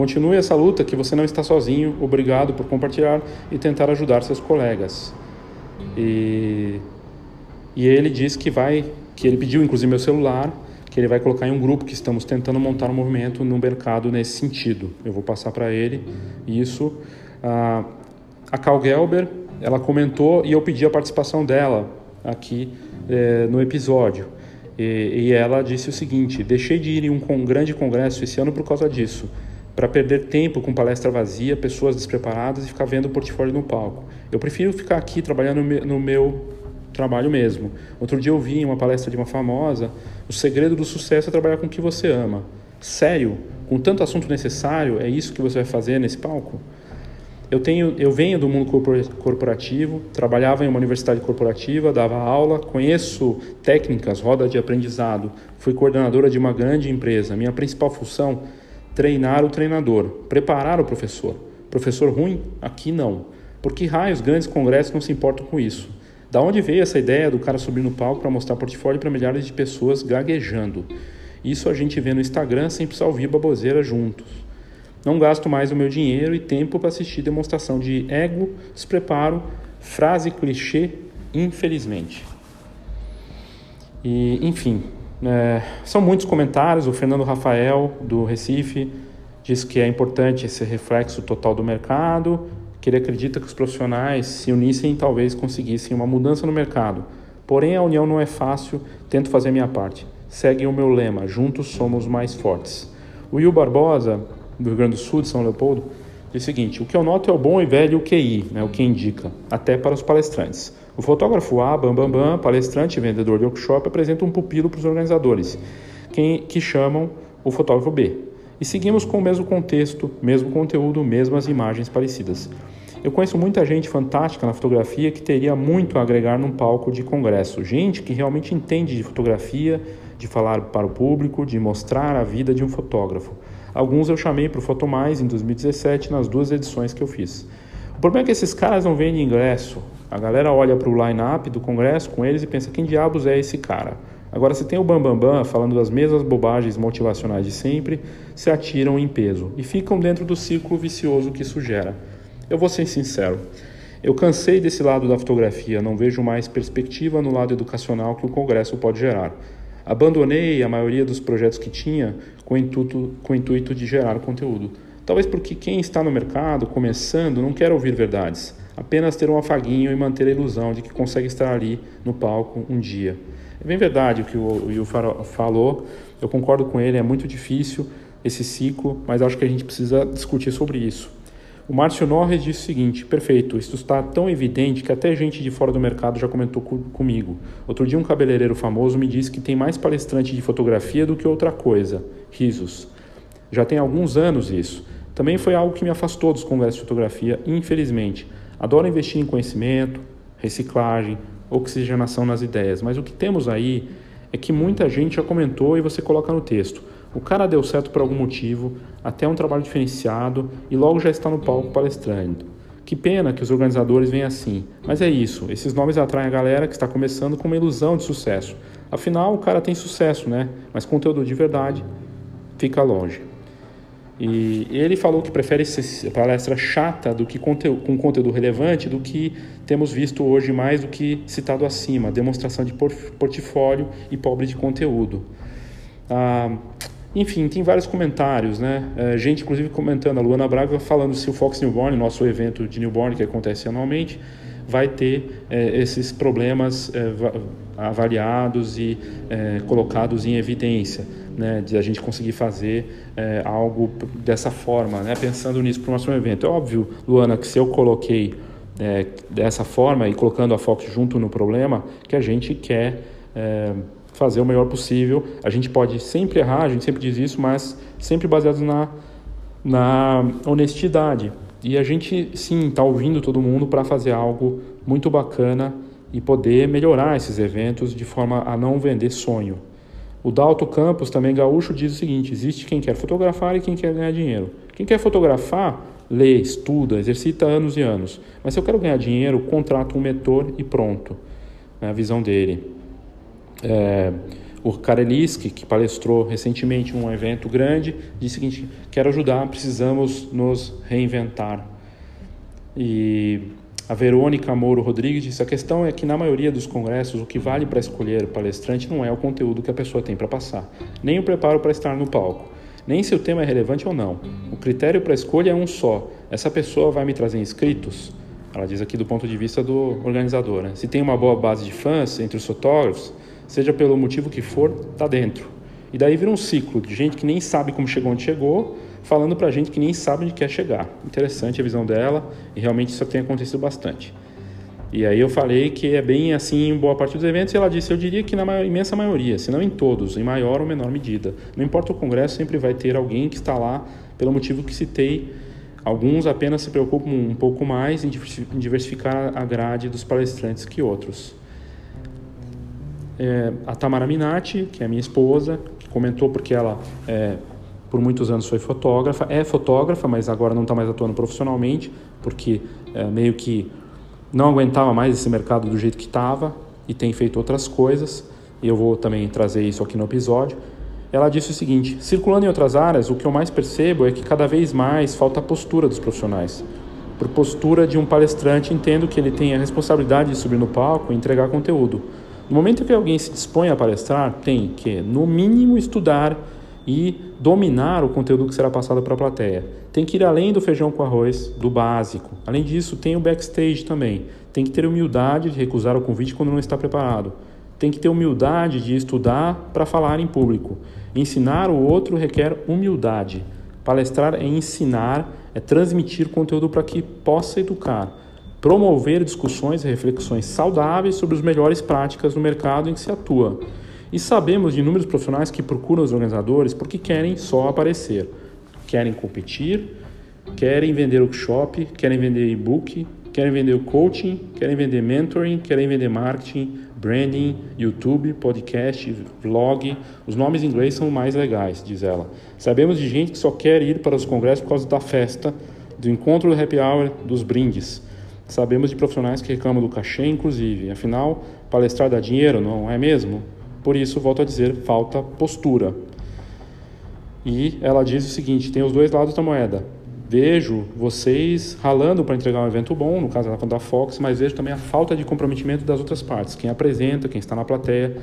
Continue essa luta que você não está sozinho. Obrigado por compartilhar e tentar ajudar seus colegas. E, e ele diz que vai, que ele pediu inclusive meu celular, que ele vai colocar em um grupo que estamos tentando montar um movimento no mercado nesse sentido. Eu vou passar para ele isso. Ah, a Cal Gelber, ela comentou e eu pedi a participação dela aqui eh, no episódio. E, e, ela disse o seguinte: deixei de ir em um grande congresso esse ano por causa disso para perder tempo com palestra vazia, pessoas despreparadas e ficar vendo o portfólio no palco. Eu prefiro ficar aqui trabalhando no meu trabalho mesmo. Outro dia eu vi em uma palestra de uma famosa, o segredo do sucesso é trabalhar com o que você ama. Sério? Com tanto assunto necessário, é isso que você vai fazer nesse palco? Eu, tenho, eu venho do mundo corporativo, trabalhava em uma universidade corporativa, dava aula, conheço técnicas, roda de aprendizado, fui coordenadora de uma grande empresa. Minha principal função treinar o treinador, preparar o professor. Professor ruim? Aqui não. Por que raios grandes congressos não se importam com isso? Da onde veio essa ideia do cara subir no palco para mostrar portfólio para milhares de pessoas gaguejando? Isso a gente vê no Instagram sem precisar ouvir baboseira juntos. Não gasto mais o meu dinheiro e tempo para assistir demonstração de ego, despreparo, frase clichê, infelizmente. E, enfim, é, são muitos comentários. O Fernando Rafael, do Recife, diz que é importante esse reflexo total do mercado, que ele acredita que os profissionais se unissem e talvez conseguissem uma mudança no mercado. Porém, a união não é fácil, tento fazer a minha parte. Segue o meu lema: juntos somos mais fortes. O Will Barbosa, do Rio Grande do Sul, de São Leopoldo, diz o seguinte: o que eu noto é o bom e velho QI, né, o que indica, até para os palestrantes. O fotógrafo A, Bambambam, Bam Bam, palestrante e vendedor de workshop, apresenta um pupilo para os organizadores, quem, que chamam o fotógrafo B. E seguimos com o mesmo contexto, mesmo conteúdo, mesmas imagens parecidas. Eu conheço muita gente fantástica na fotografia que teria muito a agregar num palco de congresso. Gente que realmente entende de fotografia, de falar para o público, de mostrar a vida de um fotógrafo. Alguns eu chamei para o Fotomais em 2017 nas duas edições que eu fiz. O problema é que esses caras não vendem ingresso. A galera olha para o line-up do congresso com eles e pensa: quem diabos é esse cara? Agora, se tem o Bambambam Bam Bam falando das mesmas bobagens motivacionais de sempre, se atiram em peso e ficam dentro do círculo vicioso que isso gera. Eu vou ser sincero, eu cansei desse lado da fotografia, não vejo mais perspectiva no lado educacional que o Congresso pode gerar. Abandonei a maioria dos projetos que tinha com o intuito, com o intuito de gerar conteúdo. Talvez porque quem está no mercado, começando, não quer ouvir verdades, apenas ter um afaguinho e manter a ilusão de que consegue estar ali no palco um dia. É bem verdade o que o Will falou, eu concordo com ele, é muito difícil esse ciclo, mas acho que a gente precisa discutir sobre isso. O Márcio Norris disse o seguinte: perfeito, isso está tão evidente que até gente de fora do mercado já comentou comigo. Outro dia, um cabeleireiro famoso me disse que tem mais palestrante de fotografia do que outra coisa. Risos. Já tem alguns anos isso. Também foi algo que me afastou dos congressos de fotografia, infelizmente. Adoro investir em conhecimento, reciclagem, oxigenação nas ideias, mas o que temos aí é que muita gente já comentou e você coloca no texto. O cara deu certo por algum motivo, até um trabalho diferenciado e logo já está no palco palestrando. Que pena que os organizadores vêm assim, mas é isso, esses nomes atraem a galera que está começando com uma ilusão de sucesso. Afinal, o cara tem sucesso, né? Mas conteúdo de verdade fica longe. E ele falou que prefere palestra chata do que conteúdo, com conteúdo relevante do que temos visto hoje mais do que citado acima, demonstração de portfólio e pobre de conteúdo. Ah, enfim, tem vários comentários, né? É, gente, inclusive, comentando, a Luana Braga falando se o Fox Newborn, nosso evento de Newborn, que acontece anualmente, vai ter é, esses problemas é, avaliados e é, colocados em evidência, né? De a gente conseguir fazer algo dessa forma, né? Pensando nisso para o nosso evento. É óbvio, Luana, que se eu coloquei dessa forma e colocando a Fox junto no problema, que a gente quer fazer o melhor possível. A gente pode sempre errar, a gente sempre diz isso, mas sempre baseado na, na honestidade. E a gente, sim, está ouvindo todo mundo para fazer algo muito bacana e poder melhorar esses eventos de forma a não vender sonho. O Dalto Campos, também gaúcho, diz o seguinte: existe quem quer fotografar e quem quer ganhar dinheiro. Quem quer fotografar, lê, estuda, exercita anos e anos. Mas se eu quero ganhar dinheiro, contrato um mentor e pronto. É a visão dele. É, o Kareliski, que palestrou recentemente em um evento grande, disse o seguinte: quero ajudar, precisamos nos reinventar. E a Verônica Moro Rodrigues disse: a questão é que na maioria dos congressos o que vale para escolher palestrante não é o conteúdo que a pessoa tem para passar, nem o preparo para estar no palco, nem se o tema é relevante ou não. O critério para escolha é um só: essa pessoa vai me trazer inscritos? Ela diz aqui do ponto de vista do organizador. Né? Se tem uma boa base de fãs entre os fotógrafos, seja pelo motivo que for, está dentro. E daí vira um ciclo de gente que nem sabe como chegou onde chegou, falando para gente que nem sabe onde quer chegar. Interessante a visão dela e realmente isso tem acontecido bastante. E aí eu falei que é bem assim em boa parte dos eventos e ela disse, eu diria que na maior, imensa maioria, se não em todos, em maior ou menor medida. Não importa o congresso, sempre vai ter alguém que está lá pelo motivo que citei. Alguns apenas se preocupam um pouco mais em diversificar a grade dos palestrantes que outros é, a Tamara Minati, que é minha esposa, que comentou porque ela é, por muitos anos foi fotógrafa, é fotógrafa, mas agora não está mais atuando profissionalmente, porque é, meio que não aguentava mais esse mercado do jeito que estava e tem feito outras coisas, e eu vou também trazer isso aqui no episódio. Ela disse o seguinte: circulando em outras áreas, o que eu mais percebo é que cada vez mais falta a postura dos profissionais. Por postura de um palestrante, entendo que ele tem a responsabilidade de subir no palco e entregar conteúdo no momento que alguém se dispõe a palestrar, tem que, no mínimo, estudar e dominar o conteúdo que será passado para a plateia. Tem que ir além do feijão com arroz, do básico. Além disso, tem o backstage também. Tem que ter humildade de recusar o convite quando não está preparado. Tem que ter humildade de estudar para falar em público. Ensinar o outro requer humildade. Palestrar é ensinar, é transmitir conteúdo para que possa educar promover discussões e reflexões saudáveis sobre as melhores práticas no mercado em que se atua. E sabemos de inúmeros profissionais que procuram os organizadores porque querem só aparecer, querem competir, querem vender workshop, querem vender e-book, querem vender coaching, querem vender mentoring, querem vender marketing, branding, YouTube, podcast, vlog. Os nomes em inglês são mais legais, diz ela. Sabemos de gente que só quer ir para os congressos por causa da festa, do encontro do happy hour, dos brindes. Sabemos de profissionais que reclamam do cachê, inclusive. Afinal, palestrar dá dinheiro, não é mesmo? Por isso, volto a dizer, falta postura. E ela diz o seguinte: tem os dois lados da moeda. Vejo vocês ralando para entregar um evento bom, no caso ela da Fox, mas vejo também a falta de comprometimento das outras partes, quem apresenta, quem está na plateia.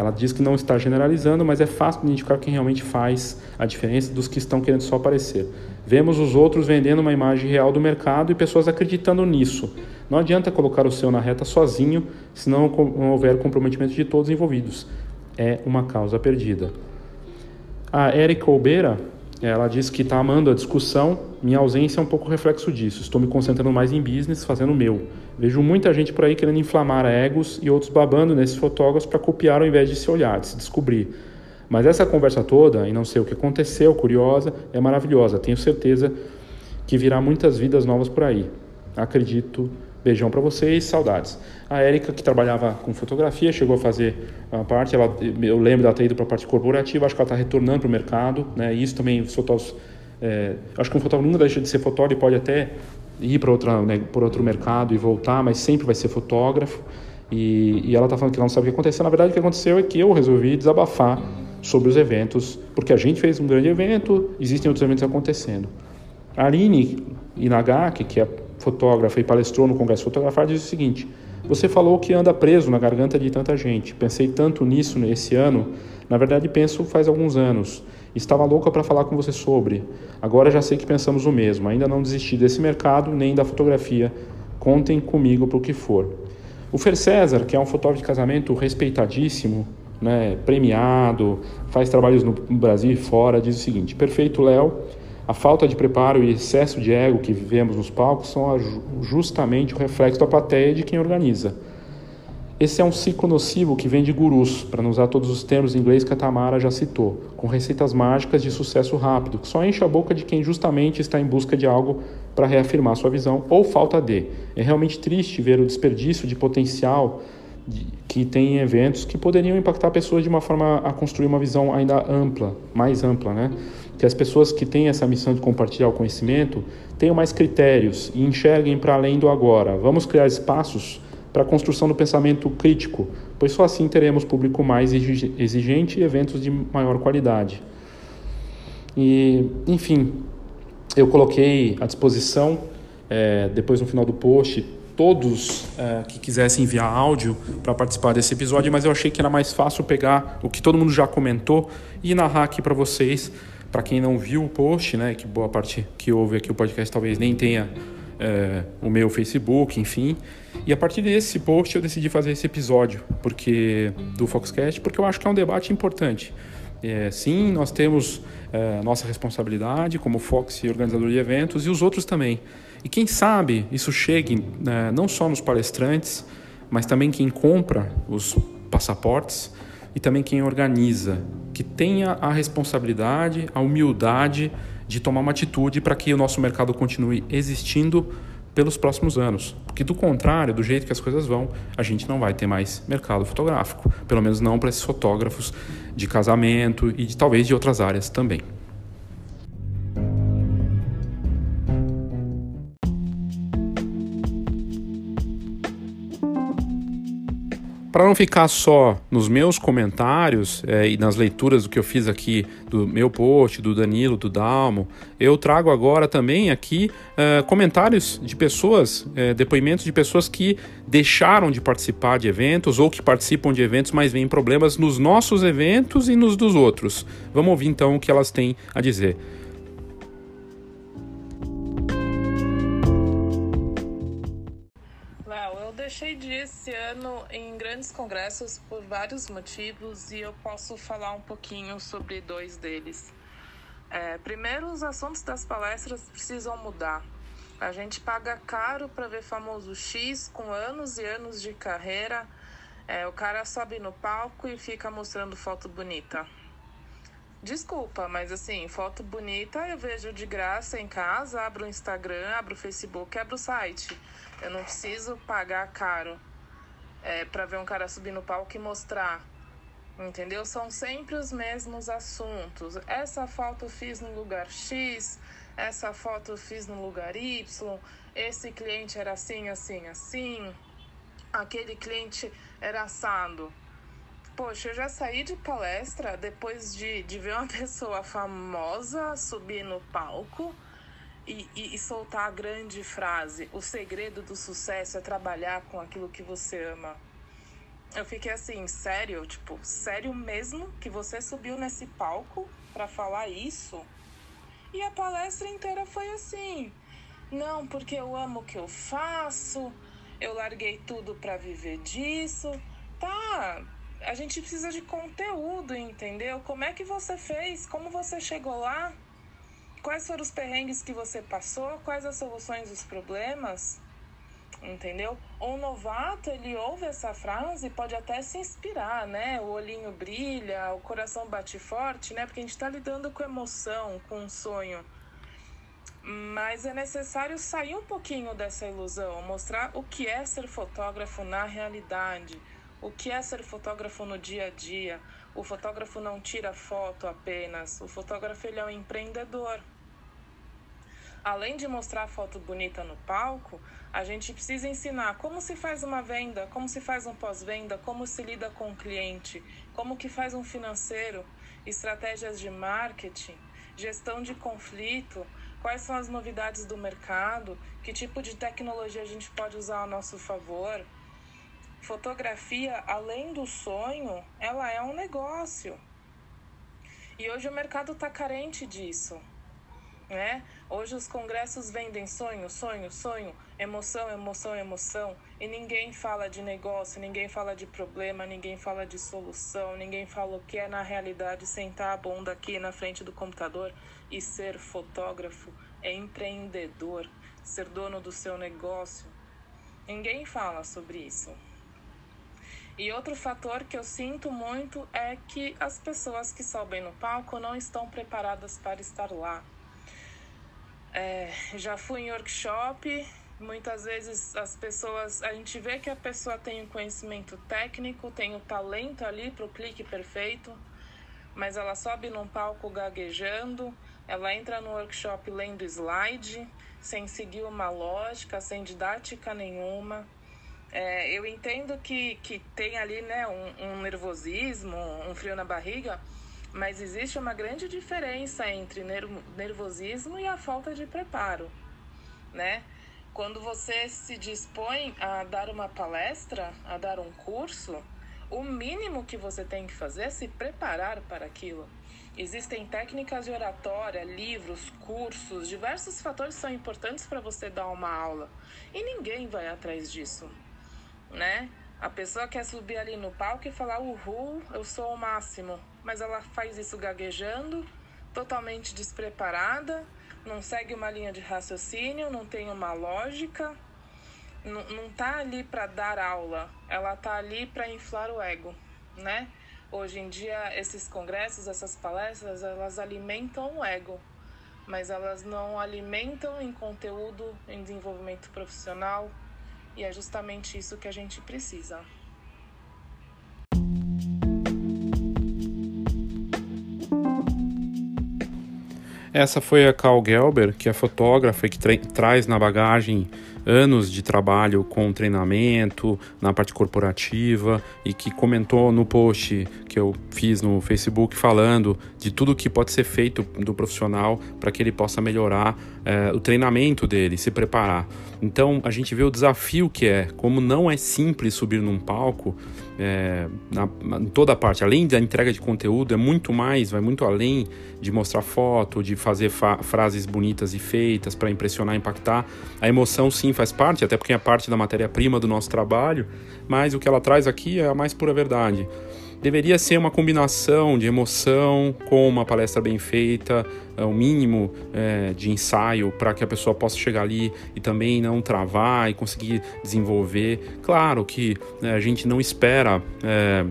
Ela diz que não está generalizando, mas é fácil identificar quem realmente faz a diferença dos que estão querendo só aparecer. Vemos os outros vendendo uma imagem real do mercado e pessoas acreditando nisso. Não adianta colocar o seu na reta sozinho se não houver comprometimento de todos envolvidos. É uma causa perdida. A Erika Olbeira, ela diz que está amando a discussão. Minha ausência é um pouco reflexo disso. Estou me concentrando mais em business, fazendo o meu. Vejo muita gente por aí querendo inflamar egos e outros babando nesses fotógrafos para copiar ao invés de se olhar, de se descobrir. Mas essa conversa toda, e não sei o que aconteceu, curiosa, é maravilhosa. Tenho certeza que virá muitas vidas novas por aí. Acredito Beijão para vocês, saudades. A Érica, que trabalhava com fotografia, chegou a fazer uma parte, ela, eu lembro dela ter ido para a parte corporativa, acho que ela está retornando para o mercado, né? E isso também, os fotógrafos, é, acho que um fotógrafo nunca deixa de ser fotógrafo, pode até ir para né, outro mercado e voltar, mas sempre vai ser fotógrafo. E, e ela está falando que não sabe o que aconteceu. Na verdade, o que aconteceu é que eu resolvi desabafar sobre os eventos, porque a gente fez um grande evento, existem outros eventos acontecendo. A Aline Inagaki, que é fotógrafa e palestrou no Congresso Fotografar, diz o seguinte: Você falou que anda preso na garganta de tanta gente. Pensei tanto nisso nesse ano. Na verdade, penso faz alguns anos. Estava louca para falar com você sobre. Agora já sei que pensamos o mesmo. Ainda não desisti desse mercado nem da fotografia. Contem comigo para o que for. O Fer César, que é um fotógrafo de casamento respeitadíssimo, né, premiado, faz trabalhos no Brasil e fora, diz o seguinte: Perfeito, Léo. A falta de preparo e excesso de ego que vivemos nos palcos são justamente o reflexo da plateia de quem organiza. Esse é um ciclo nocivo que vem de gurus, para não usar todos os termos em inglês que a Tamara já citou, com receitas mágicas de sucesso rápido, que só enche a boca de quem justamente está em busca de algo para reafirmar sua visão ou falta de. É realmente triste ver o desperdício de potencial que tem eventos que poderiam impactar pessoas de uma forma a construir uma visão ainda ampla, mais ampla, né? Que as pessoas que têm essa missão de compartilhar o conhecimento tenham mais critérios e enxerguem para além do agora. Vamos criar espaços para a construção do pensamento crítico, pois só assim teremos público mais exigente e eventos de maior qualidade. E, enfim, eu coloquei à disposição, é, depois no final do post, todos é, que quisessem enviar áudio para participar desse episódio, mas eu achei que era mais fácil pegar o que todo mundo já comentou e narrar aqui para vocês para quem não viu o post, né, que boa parte que ouve aqui o podcast talvez nem tenha é, o meu Facebook, enfim. E a partir desse post eu decidi fazer esse episódio porque do Foxcast, porque eu acho que é um debate importante. É, sim, nós temos é, nossa responsabilidade como Fox e organizador de eventos e os outros também. E quem sabe isso chegue né, não só nos palestrantes, mas também quem compra os passaportes e também quem organiza, que tenha a responsabilidade, a humildade de tomar uma atitude para que o nosso mercado continue existindo pelos próximos anos. Porque do contrário, do jeito que as coisas vão, a gente não vai ter mais mercado fotográfico, pelo menos não para esses fotógrafos de casamento e de, talvez de outras áreas também. Para não ficar só nos meus comentários é, e nas leituras do que eu fiz aqui do meu post, do Danilo, do Dalmo, eu trago agora também aqui é, comentários de pessoas, é, depoimentos de pessoas que deixaram de participar de eventos ou que participam de eventos, mas veem problemas nos nossos eventos e nos dos outros. Vamos ouvir então o que elas têm a dizer. Deixei de ir esse ano em grandes congressos por vários motivos e eu posso falar um pouquinho sobre dois deles. É, primeiro, os assuntos das palestras precisam mudar. A gente paga caro para ver famoso X com anos e anos de carreira. É, o cara sobe no palco e fica mostrando foto bonita. Desculpa, mas assim, foto bonita eu vejo de graça em casa, abro o Instagram, abro o Facebook, abro o site. Eu não preciso pagar caro é, para ver um cara subir no palco e mostrar. Entendeu? São sempre os mesmos assuntos. Essa foto eu fiz no lugar X, essa foto eu fiz no lugar Y, esse cliente era assim, assim, assim, aquele cliente era assado. poxa, eu já saí de palestra depois de, de ver uma pessoa famosa subir no palco e, e, e, soltar a grande frase: o segredo do sucesso é trabalhar com aquilo que você ama. Eu fiquei assim, sério, tipo, sério mesmo que você subiu nesse palco para falar isso? E a palestra inteira foi assim: não, porque eu amo o que eu faço, eu larguei tudo para viver disso. Tá, a gente precisa de conteúdo, entendeu? Como é que você fez? Como você chegou lá? Quais foram os perrengues que você passou? Quais as soluções dos problemas? Entendeu? Um novato, ele ouve essa frase e pode até se inspirar, né? O olhinho brilha, o coração bate forte, né? Porque a gente está lidando com emoção, com um sonho. Mas é necessário sair um pouquinho dessa ilusão, mostrar o que é ser fotógrafo na realidade o que é ser fotógrafo no dia a dia? O fotógrafo não tira foto apenas, o fotógrafo ele é um empreendedor. Além de mostrar a foto bonita no palco, a gente precisa ensinar como se faz uma venda, como se faz um pós-venda, como se lida com o cliente, como que faz um financeiro, estratégias de marketing, gestão de conflito, quais são as novidades do mercado, que tipo de tecnologia a gente pode usar a nosso favor. Fotografia, além do sonho, ela é um negócio. E hoje o mercado está carente disso. Né? Hoje os congressos vendem sonho, sonho, sonho, emoção, emoção, emoção, e ninguém fala de negócio, ninguém fala de problema, ninguém fala de solução, ninguém fala o que é na realidade sentar a bunda aqui na frente do computador e ser fotógrafo, empreendedor, ser dono do seu negócio. Ninguém fala sobre isso. E outro fator que eu sinto muito é que as pessoas que sobem no palco não estão preparadas para estar lá. É, já fui em workshop, muitas vezes as pessoas, a gente vê que a pessoa tem o conhecimento técnico, tem o talento ali para o clique perfeito, mas ela sobe num palco gaguejando, ela entra no workshop lendo slide, sem seguir uma lógica, sem didática nenhuma. É, eu entendo que, que tem ali né, um, um nervosismo, um frio na barriga, mas existe uma grande diferença entre nervosismo e a falta de preparo, né? Quando você se dispõe a dar uma palestra, a dar um curso, o mínimo que você tem que fazer é se preparar para aquilo. Existem técnicas de oratória, livros, cursos, diversos fatores são importantes para você dar uma aula. E ninguém vai atrás disso né? A pessoa quer subir ali no palco e falar uhul, eu sou o máximo, mas ela faz isso gaguejando, totalmente despreparada, não segue uma linha de raciocínio, não tem uma lógica, não, não tá ali para dar aula, ela tá ali para inflar o ego, né? Hoje em dia, esses congressos, essas palestras, elas alimentam o ego, mas elas não alimentam em conteúdo, em desenvolvimento profissional, e é justamente isso que a gente precisa. Essa foi a Cal Gelber, que é fotógrafa e que tra traz na bagagem anos de trabalho com treinamento na parte corporativa e que comentou no post que eu fiz no Facebook falando de tudo que pode ser feito do profissional para que ele possa melhorar é, o treinamento dele, se preparar. Então a gente vê o desafio que é, como não é simples subir num palco é, na, em toda parte, além da entrega de conteúdo, é muito mais, vai muito além de mostrar foto, de fazer frases bonitas e feitas para impressionar, impactar. A emoção sim faz parte, até porque é parte da matéria-prima do nosso trabalho, mas o que ela traz aqui é a mais pura verdade. Deveria ser uma combinação de emoção com uma palestra bem feita, o um mínimo é, de ensaio para que a pessoa possa chegar ali e também não travar e conseguir desenvolver. Claro que é, a gente não espera. É,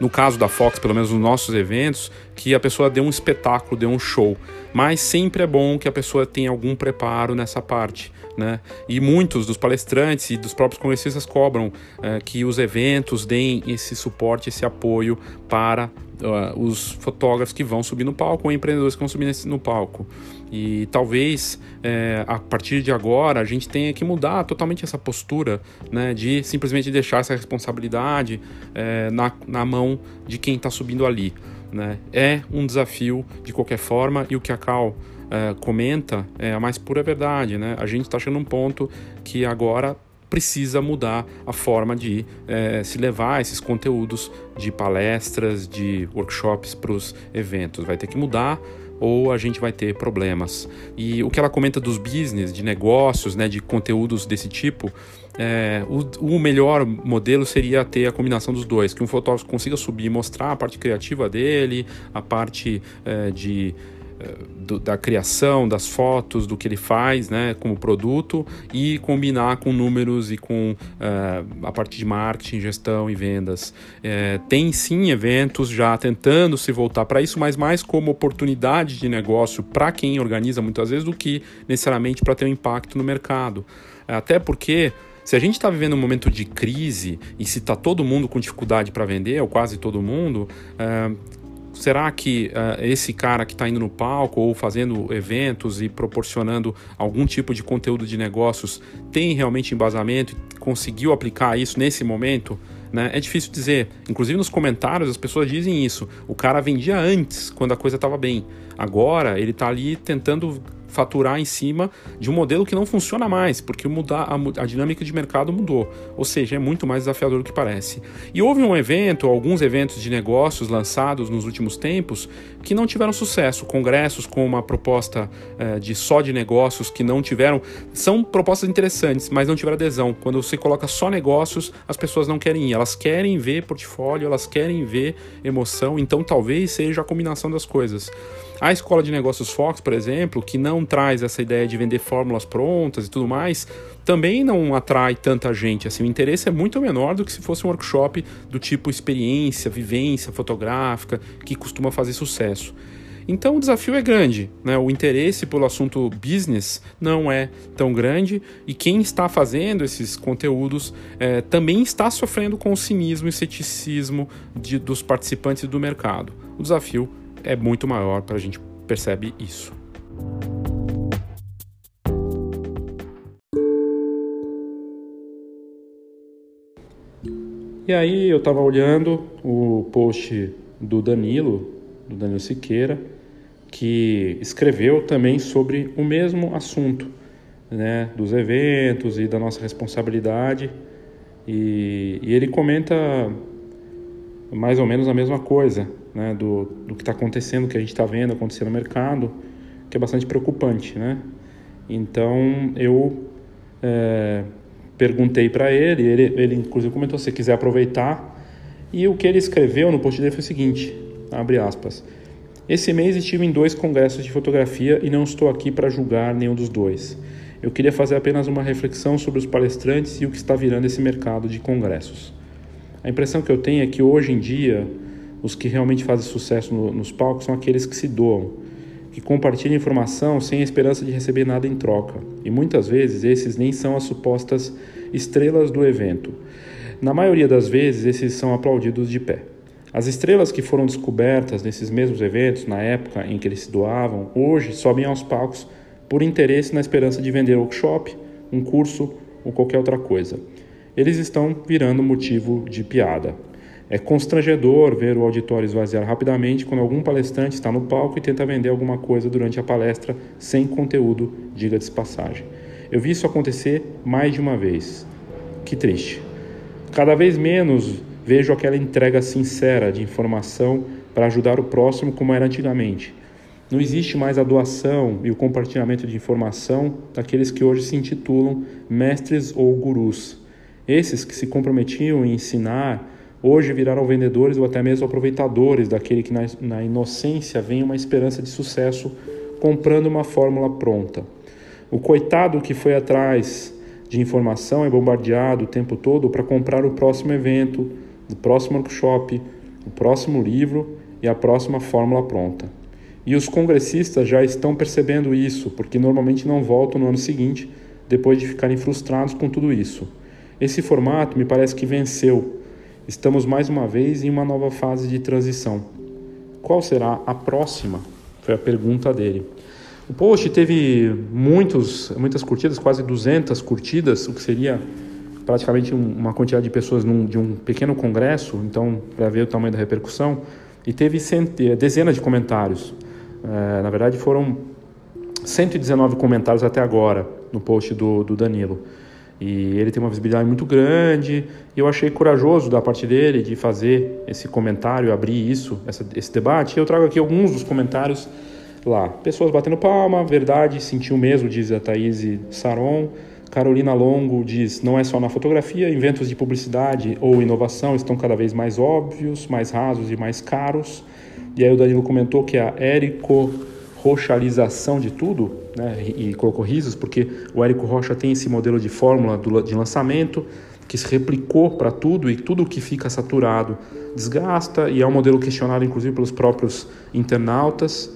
no caso da Fox, pelo menos nos nossos eventos, que a pessoa dê um espetáculo, dê um show. Mas sempre é bom que a pessoa tenha algum preparo nessa parte. Né? E muitos dos palestrantes e dos próprios congressistas cobram uh, que os eventos deem esse suporte, esse apoio para uh, os fotógrafos que vão subir no palco ou empreendedores que vão subir nesse, no palco. E talvez é, a partir de agora a gente tenha que mudar totalmente essa postura né, de simplesmente deixar essa responsabilidade é, na, na mão de quem está subindo ali. Né? É um desafio de qualquer forma e o que a Cal é, comenta é a mais pura verdade. Né? A gente está chegando num ponto que agora precisa mudar a forma de é, se levar esses conteúdos de palestras, de workshops para os eventos. Vai ter que mudar ou a gente vai ter problemas. E o que ela comenta dos business, de negócios, né, de conteúdos desse tipo, é, o, o, melhor modelo seria ter a combinação dos dois, que um fotógrafo consiga subir e mostrar a parte criativa dele, a parte é, de do, da criação das fotos, do que ele faz né, como produto e combinar com números e com uh, a parte de marketing, gestão e vendas. É, tem sim eventos já tentando se voltar para isso, mas mais como oportunidade de negócio para quem organiza muitas vezes do que necessariamente para ter um impacto no mercado. Até porque se a gente está vivendo um momento de crise e se está todo mundo com dificuldade para vender, ou quase todo mundo, será que uh, esse cara que está indo no palco ou fazendo eventos e proporcionando algum tipo de conteúdo de negócios tem realmente embasamento e conseguiu aplicar isso nesse momento? Né? É difícil dizer. Inclusive nos comentários as pessoas dizem isso. O cara vendia antes, quando a coisa estava bem. Agora ele está ali tentando faturar em cima de um modelo que não funciona mais, porque mudar, a, a, dinâmica de mercado mudou. Ou seja, é muito mais desafiador do que parece. E houve um evento, alguns eventos de negócios lançados nos últimos tempos que não tiveram sucesso. Congressos com uma proposta eh, de só de negócios que não tiveram. São propostas interessantes, mas não tiveram adesão. Quando você coloca só negócios, as pessoas não querem ir. Elas querem ver portfólio, elas querem ver emoção. Então talvez seja a combinação das coisas. A escola de negócios Fox, por exemplo, que não traz essa ideia de vender fórmulas prontas e tudo mais, também não atrai tanta gente. Assim, o interesse é muito menor do que se fosse um workshop do tipo experiência, vivência fotográfica, que costuma fazer sucesso. Então o desafio é grande, né? o interesse pelo assunto business não é tão grande e quem está fazendo esses conteúdos é, também está sofrendo com o cinismo e ceticismo de, dos participantes do mercado. O desafio é muito maior para a gente percebe isso. E aí eu estava olhando o post do Danilo, do Danilo Siqueira, que escreveu também sobre o mesmo assunto, né, dos eventos e da nossa responsabilidade. E, e ele comenta mais ou menos a mesma coisa, né, do, do que está acontecendo, que a gente está vendo acontecer no mercado, que é bastante preocupante, né? Então eu é, perguntei para ele, ele, ele inclusive comentou se quiser aproveitar, e o que ele escreveu no post dele foi o seguinte, abre aspas, esse mês estive em dois congressos de fotografia e não estou aqui para julgar nenhum dos dois. Eu queria fazer apenas uma reflexão sobre os palestrantes e o que está virando esse mercado de congressos. A impressão que eu tenho é que hoje em dia os que realmente fazem sucesso no, nos palcos são aqueles que se doam, que compartilham informação sem a esperança de receber nada em troca. E muitas vezes esses nem são as supostas estrelas do evento. Na maioria das vezes, esses são aplaudidos de pé. As estrelas que foram descobertas nesses mesmos eventos, na época em que eles se doavam, hoje sobem aos palcos por interesse na esperança de vender workshop, um curso ou qualquer outra coisa. Eles estão virando motivo de piada. É constrangedor ver o auditório esvaziar rapidamente quando algum palestrante está no palco e tenta vender alguma coisa durante a palestra sem conteúdo, diga-se passagem. Eu vi isso acontecer mais de uma vez. Que triste. Cada vez menos vejo aquela entrega sincera de informação para ajudar o próximo como era antigamente. Não existe mais a doação e o compartilhamento de informação daqueles que hoje se intitulam mestres ou gurus. Esses que se comprometiam em ensinar hoje viraram vendedores ou até mesmo aproveitadores daquele que na, na inocência vem uma esperança de sucesso comprando uma fórmula pronta. O coitado que foi atrás de informação é bombardeado o tempo todo para comprar o próximo evento, o próximo workshop, o próximo livro e a próxima fórmula pronta. E os congressistas já estão percebendo isso, porque normalmente não voltam no ano seguinte, depois de ficarem frustrados com tudo isso. Esse formato me parece que venceu. Estamos mais uma vez em uma nova fase de transição. Qual será a próxima? Foi a pergunta dele. O post teve muitos, muitas curtidas, quase 200 curtidas, o que seria praticamente uma quantidade de pessoas num, de um pequeno congresso, então, para ver o tamanho da repercussão, e teve eh, dezenas de comentários. É, na verdade, foram 119 comentários até agora no post do, do Danilo. E ele tem uma visibilidade muito grande, e eu achei corajoso da parte dele de fazer esse comentário, abrir isso, essa, esse debate. E eu trago aqui alguns dos comentários lá. Pessoas batendo palma, verdade, sentiu mesmo, diz a Thaís Saron. Carolina Longo diz: não é só na fotografia, inventos de publicidade ou inovação estão cada vez mais óbvios, mais rasos e mais caros. E aí o Danilo comentou que a Érico rochalização de tudo, né? e, colocou risos, porque o Érico Rocha tem esse modelo de fórmula do, de lançamento que se replicou para tudo e tudo que fica saturado desgasta, e é um modelo questionado inclusive pelos próprios internautas.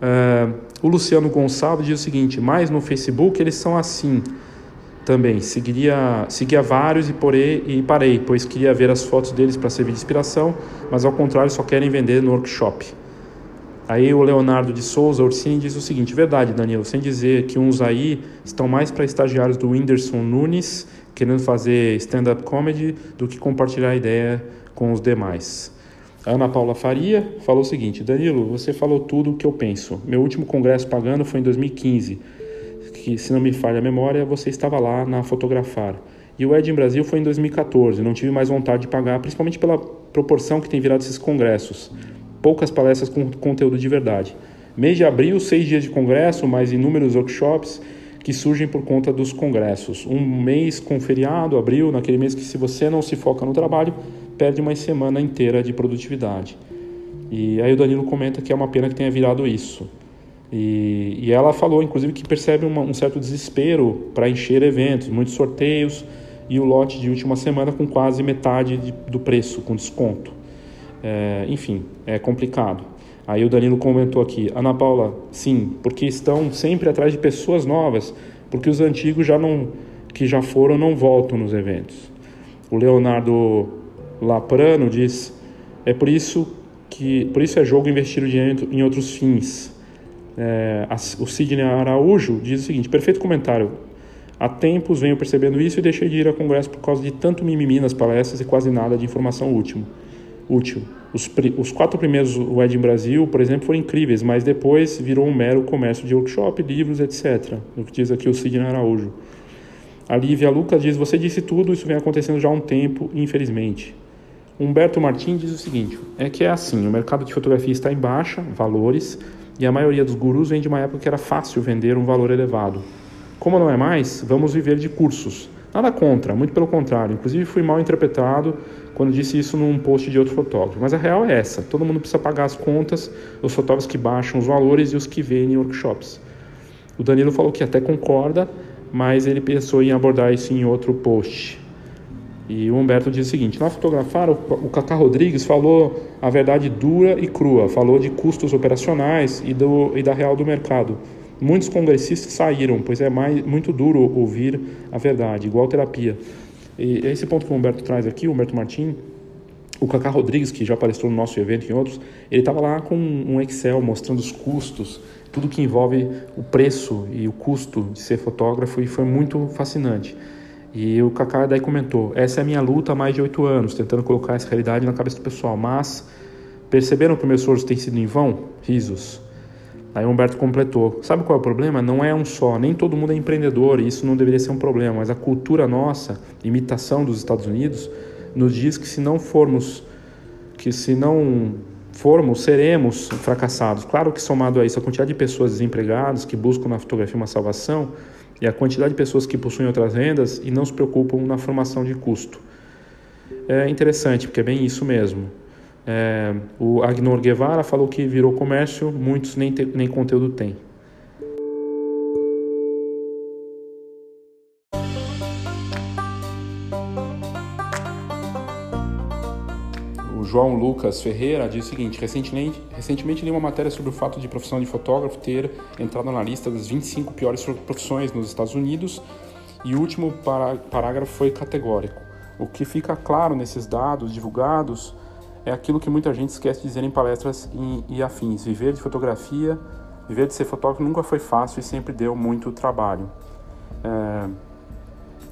Uh, o Luciano Gonçalves diz o seguinte: mas no Facebook eles são assim também. Seguiria, seguia vários e, porei, e parei, pois queria ver as fotos deles para servir de inspiração, mas ao contrário só querem vender no workshop. Aí o Leonardo de Souza Orsini diz o seguinte: verdade, Daniel, sem dizer que uns aí estão mais para estagiários do Whindersson Nunes querendo fazer stand-up comedy do que compartilhar a ideia com os demais. Ana Paula Faria falou o seguinte: Danilo, você falou tudo o que eu penso. Meu último congresso pagando foi em 2015, que se não me falha a memória, você estava lá na fotografar. E o Ed em Brasil foi em 2014. Não tive mais vontade de pagar, principalmente pela proporção que tem virado esses congressos. Poucas palestras com conteúdo de verdade. Mês de abril, seis dias de congresso, mais inúmeros workshops que surgem por conta dos congressos. Um mês com feriado, abril, naquele mês que se você não se foca no trabalho, perde uma semana inteira de produtividade. E aí o Danilo comenta que é uma pena que tenha virado isso. E, e ela falou, inclusive, que percebe uma, um certo desespero para encher eventos, muitos sorteios e o lote de última semana com quase metade de, do preço, com desconto. É, enfim, é complicado. Aí o Danilo comentou aqui, Ana Paula, sim, porque estão sempre atrás de pessoas novas, porque os antigos já não, que já foram não voltam nos eventos. O Leonardo Laprano diz: é por isso que por isso é jogo investir o dinheiro em outros fins. É, o Sidney Araújo diz o seguinte: perfeito comentário. Há tempos venho percebendo isso e deixei de ir a congresso por causa de tanto mimimi nas palestras e quase nada de informação útil. Útil. Os, os quatro primeiros Wedding Brasil, por exemplo, foram incríveis, mas depois virou um mero comércio de workshop, livros, etc. O que diz aqui o Sidney Araújo. A Lívia Lucas diz: Você disse tudo, isso vem acontecendo já há um tempo, infelizmente. Humberto Martins diz o seguinte: é que é assim, o mercado de fotografia está em baixa, valores, e a maioria dos gurus vem de uma época que era fácil vender um valor elevado. Como não é mais, vamos viver de cursos. Nada contra, muito pelo contrário. Inclusive fui mal interpretado quando disse isso num post de outro fotógrafo. Mas a real é essa: todo mundo precisa pagar as contas, os fotógrafos que baixam os valores e os que vendem workshops. O Danilo falou que até concorda, mas ele pensou em abordar isso em outro post. E o Humberto diz o seguinte: na fotografar, o Cacá Rodrigues falou a verdade dura e crua, falou de custos operacionais e, do, e da real do mercado. Muitos congressistas saíram, pois é mais, muito duro ouvir a verdade, igual terapia. E esse ponto que o Humberto traz aqui, o Humberto Martins, o Cacá Rodrigues, que já apareceu no nosso evento e em outros, ele estava lá com um Excel mostrando os custos, tudo que envolve o preço e o custo de ser fotógrafo, e foi muito fascinante. E o Kaká daí comentou: essa é a minha luta há mais de oito anos, tentando colocar essa realidade na cabeça do pessoal. Mas perceberam que o meu esforço tem sido em vão? Risos. Aí Humberto completou: sabe qual é o problema? Não é um só, nem todo mundo é empreendedor e isso não deveria ser um problema. Mas a cultura nossa, imitação dos Estados Unidos, nos diz que se não formos, que se não formos, seremos fracassados. Claro que somado a isso a quantidade de pessoas desempregadas que buscam na fotografia uma salvação e a quantidade de pessoas que possuem outras rendas e não se preocupam na formação de custo. É interessante, porque é bem isso mesmo. É, o Agnor Guevara falou que virou comércio, muitos nem, te, nem conteúdo têm. João Lucas Ferreira diz o seguinte: recentemente, recentemente li uma matéria sobre o fato de profissão de fotógrafo ter entrado na lista das 25 piores profissões nos Estados Unidos E o último parágrafo foi categórico. O que fica claro nesses dados divulgados é aquilo que muita gente esquece de dizer em palestras e, e afins. Viver de fotografia, viver de ser fotógrafo nunca foi fácil e sempre deu muito trabalho. É,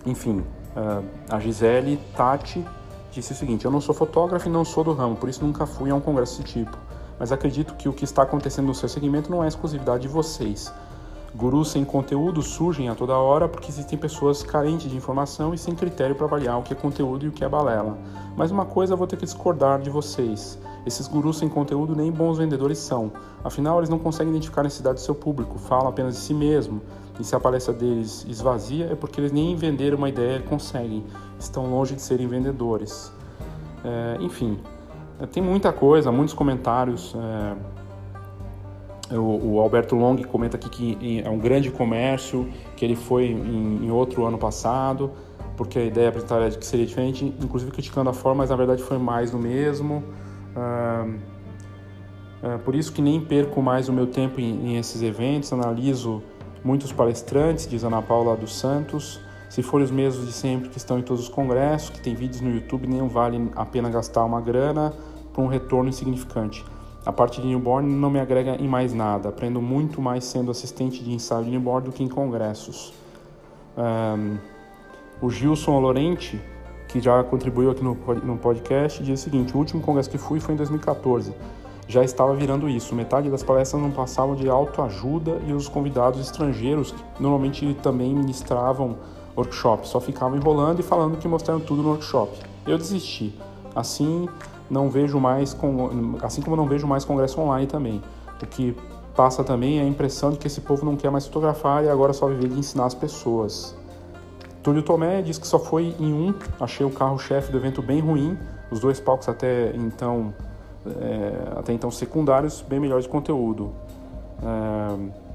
enfim, é, a Gisele Tati disse o seguinte: Eu não sou fotógrafo e não sou do ramo, por isso nunca fui a um congresso desse tipo. Mas acredito que o que está acontecendo no seu segmento não é exclusividade de vocês. Gurus sem conteúdo surgem a toda hora porque existem pessoas carentes de informação e sem critério para avaliar o que é conteúdo e o que é balela. Mas uma coisa eu vou ter que discordar de vocês. Esses gurus sem conteúdo nem bons vendedores são. Afinal, eles não conseguem identificar a necessidade do seu público, falam apenas de si mesmo. E se a palestra deles esvazia, é porque eles nem vender uma ideia conseguem. Estão longe de serem vendedores. É, enfim, tem muita coisa, muitos comentários. É, o, o, Alberto Long comenta aqui que é um grande comércio, que ele foi em, em outro ano passado, porque a ideia apresentada é que seria diferente, inclusive criticando a forma, mas na verdade foi mais do mesmo. por isso que nem perco mais o meu tempo em, em esses eventos, analiso muitos palestrantes, diz Ana Paula dos Santos. Se forem os mesmos de sempre que estão em todos os congressos, que tem vídeos no YouTube, nem vale a pena gastar uma grana para um retorno insignificante. A parte de newborn não me agrega em mais nada. Aprendo muito mais sendo assistente de ensaio de newborn do que em congressos. Um, o Gilson Lorente, que já contribuiu aqui no, no podcast, diz o seguinte: o último congresso que fui foi em 2014. Já estava virando isso. Metade das palestras não passavam de autoajuda e os convidados estrangeiros normalmente também ministravam workshop, só ficavam enrolando e falando que mostraram tudo no workshop. Eu desisti. Assim, não vejo mais, assim como não vejo mais congresso online também. O que passa também é a impressão de que esse povo não quer mais fotografar e agora só viver de ensinar as pessoas. Túlio Tomé diz que só foi em um, achei o carro-chefe do evento bem ruim, os dois palcos até então, é, até então secundários, bem melhores de conteúdo. É,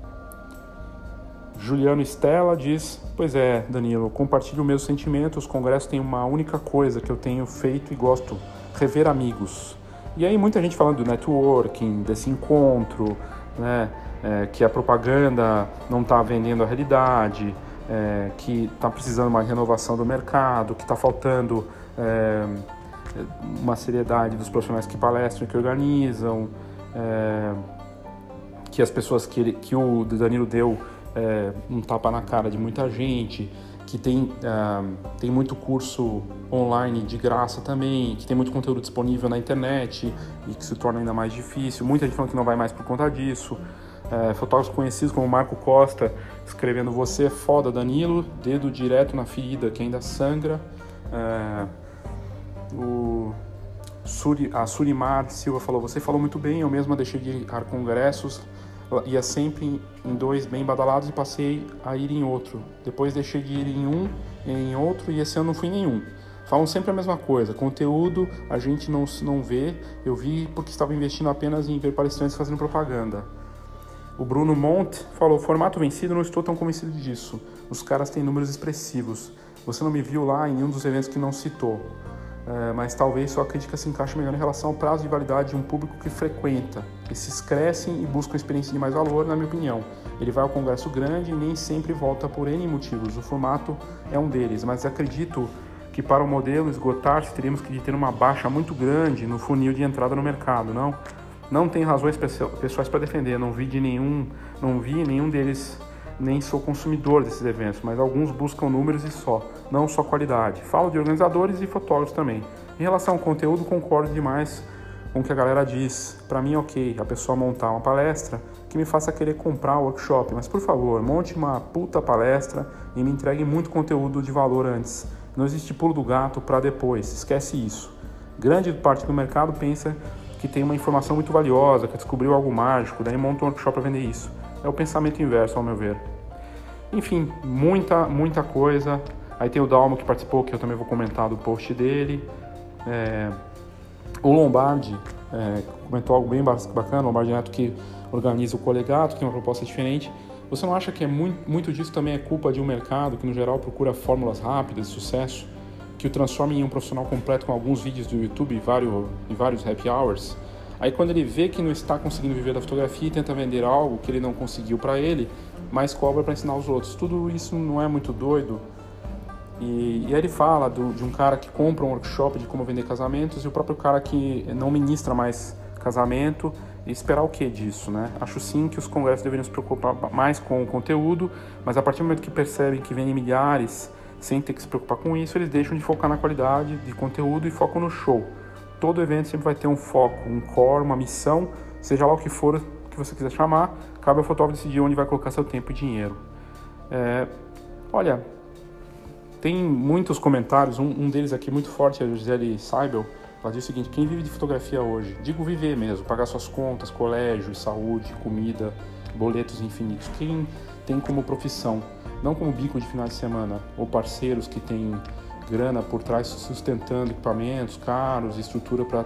Juliano Stella diz: Pois é, Danilo, compartilho o mesmo sentimento. Os congressos têm uma única coisa que eu tenho feito e gosto rever amigos. E aí muita gente falando do networking, desse encontro, né, é, que a propaganda não está vendendo a realidade, é, que está precisando uma renovação do mercado, que está faltando é, uma seriedade dos profissionais que palestram, que organizam, é, que as pessoas que, que o Danilo deu é, um tapa na cara de muita gente, que tem, uh, tem muito curso online de graça também, que tem muito conteúdo disponível na internet e que se torna ainda mais difícil. Muita gente falando que não vai mais por conta disso. Uh, fotógrafos conhecidos como Marco Costa escrevendo Você é foda, Danilo, dedo direto na ferida que ainda sangra. Uh, o Suri, a Surimar Silva falou: Você falou muito bem, eu mesma deixei de ir a congressos ia sempre em dois bem badalados e passei a ir em outro. Depois deixei de ir em um, em outro e esse ano não fui em nenhum. Falam sempre a mesma coisa. Conteúdo a gente não, não vê. Eu vi porque estava investindo apenas em ver palestrantes fazendo propaganda. O Bruno Monte falou: formato vencido, não estou tão convencido disso. Os caras têm números expressivos. Você não me viu lá em um dos eventos que não citou. É, mas talvez sua crítica se encaixe melhor em relação ao prazo de validade de um público que frequenta. Esses crescem e buscam experiência de mais valor, na minha opinião. Ele vai ao congresso grande e nem sempre volta por N motivos. O formato é um deles, mas acredito que para o modelo esgotar-se teríamos que ter uma baixa muito grande no funil de entrada no mercado, não? Não tem razões pessoais para defender, não vi de nenhum, não vi nenhum deles nem sou consumidor desses eventos, mas alguns buscam números e só, não só qualidade. Falo de organizadores e fotógrafos também. Em relação ao conteúdo, concordo demais com o que a galera diz. Para mim, ok, a pessoa montar uma palestra que me faça querer comprar o workshop, mas por favor, monte uma puta palestra e me entregue muito conteúdo de valor antes. Não existe pulo do gato para depois, esquece isso. Grande parte do mercado pensa que tem uma informação muito valiosa, que descobriu algo mágico, daí monta um workshop para vender isso. É o pensamento inverso, ao meu ver. Enfim, muita, muita coisa. Aí tem o Dalmo que participou, que eu também vou comentar do post dele. É... O Lombardi é, comentou algo bem bacana, o Lombardi Neto que organiza o colegato, que tem uma proposta diferente. Você não acha que é muito, muito disso também é culpa de um mercado que, no geral, procura fórmulas rápidas sucesso, que o transforma em um profissional completo com alguns vídeos do YouTube e vários, e vários happy hours? Aí quando ele vê que não está conseguindo viver da fotografia e tenta vender algo que ele não conseguiu para ele, mas cobra para ensinar os outros. Tudo isso não é muito doido. E, e aí ele fala do, de um cara que compra um workshop de como vender casamentos e o próprio cara que não ministra mais casamento e esperar o que disso, né? Acho sim que os congressos deveriam se preocupar mais com o conteúdo, mas a partir do momento que percebem que vendem milhares sem ter que se preocupar com isso, eles deixam de focar na qualidade de conteúdo e focam no show. Todo evento sempre vai ter um foco, um core, uma missão, seja lá o que for que você quiser chamar, cabe ao fotógrafo decidir onde vai colocar seu tempo e dinheiro. É, olha, tem muitos comentários, um, um, deles aqui muito forte é a Gisele Seibel, ela diz o seguinte, quem vive de fotografia hoje, digo viver mesmo, pagar suas contas, colégio, saúde, comida, boletos infinitos, quem tem como profissão, não como bico de final de semana, ou parceiros que têm grana por trás sustentando equipamentos caros, estrutura para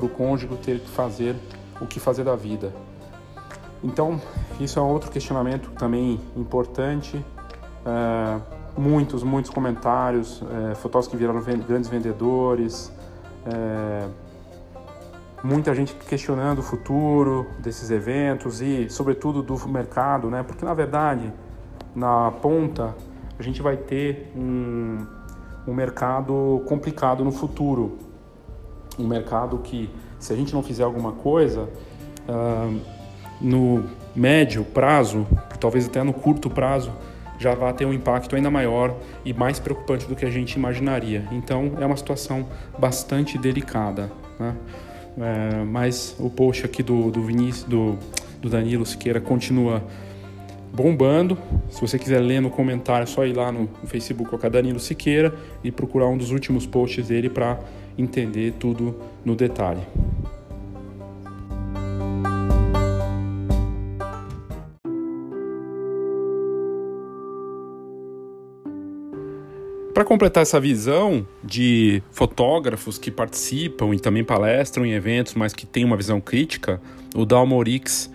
o cônjuge ter que fazer o que fazer da vida. Então, isso é outro questionamento também importante. É, muitos, muitos comentários, é, fotógrafos que viraram grandes vendedores, é, muita gente questionando o futuro desses eventos e, sobretudo, do mercado, né? Porque, na verdade, na ponta, a gente vai ter um, um mercado complicado no futuro. Um mercado que, se a gente não fizer alguma coisa, uh, no médio prazo, talvez até no curto prazo, já vai ter um impacto ainda maior e mais preocupante do que a gente imaginaria. Então é uma situação bastante delicada. Né? É, mas o post aqui do, do Vinícius, do, do Danilo Siqueira continua bombando. Se você quiser ler no comentário, é só ir lá no Facebook a Danilo Siqueira e procurar um dos últimos posts dele para entender tudo no detalhe. Para completar essa visão de fotógrafos que participam e também palestram em eventos, mas que têm uma visão crítica, o Dalmorix,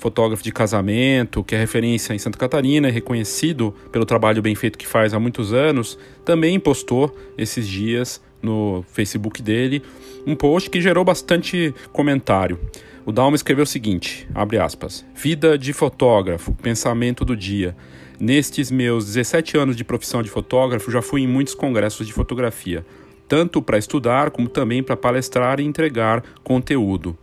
fotógrafo de casamento, que é referência em Santa Catarina, reconhecido pelo trabalho bem feito que faz há muitos anos, também postou esses dias no Facebook dele um post que gerou bastante comentário. O Dalmo escreveu o seguinte, abre aspas, Vida de fotógrafo, pensamento do dia. Nestes meus 17 anos de profissão de fotógrafo, já fui em muitos congressos de fotografia, tanto para estudar como também para palestrar e entregar conteúdo.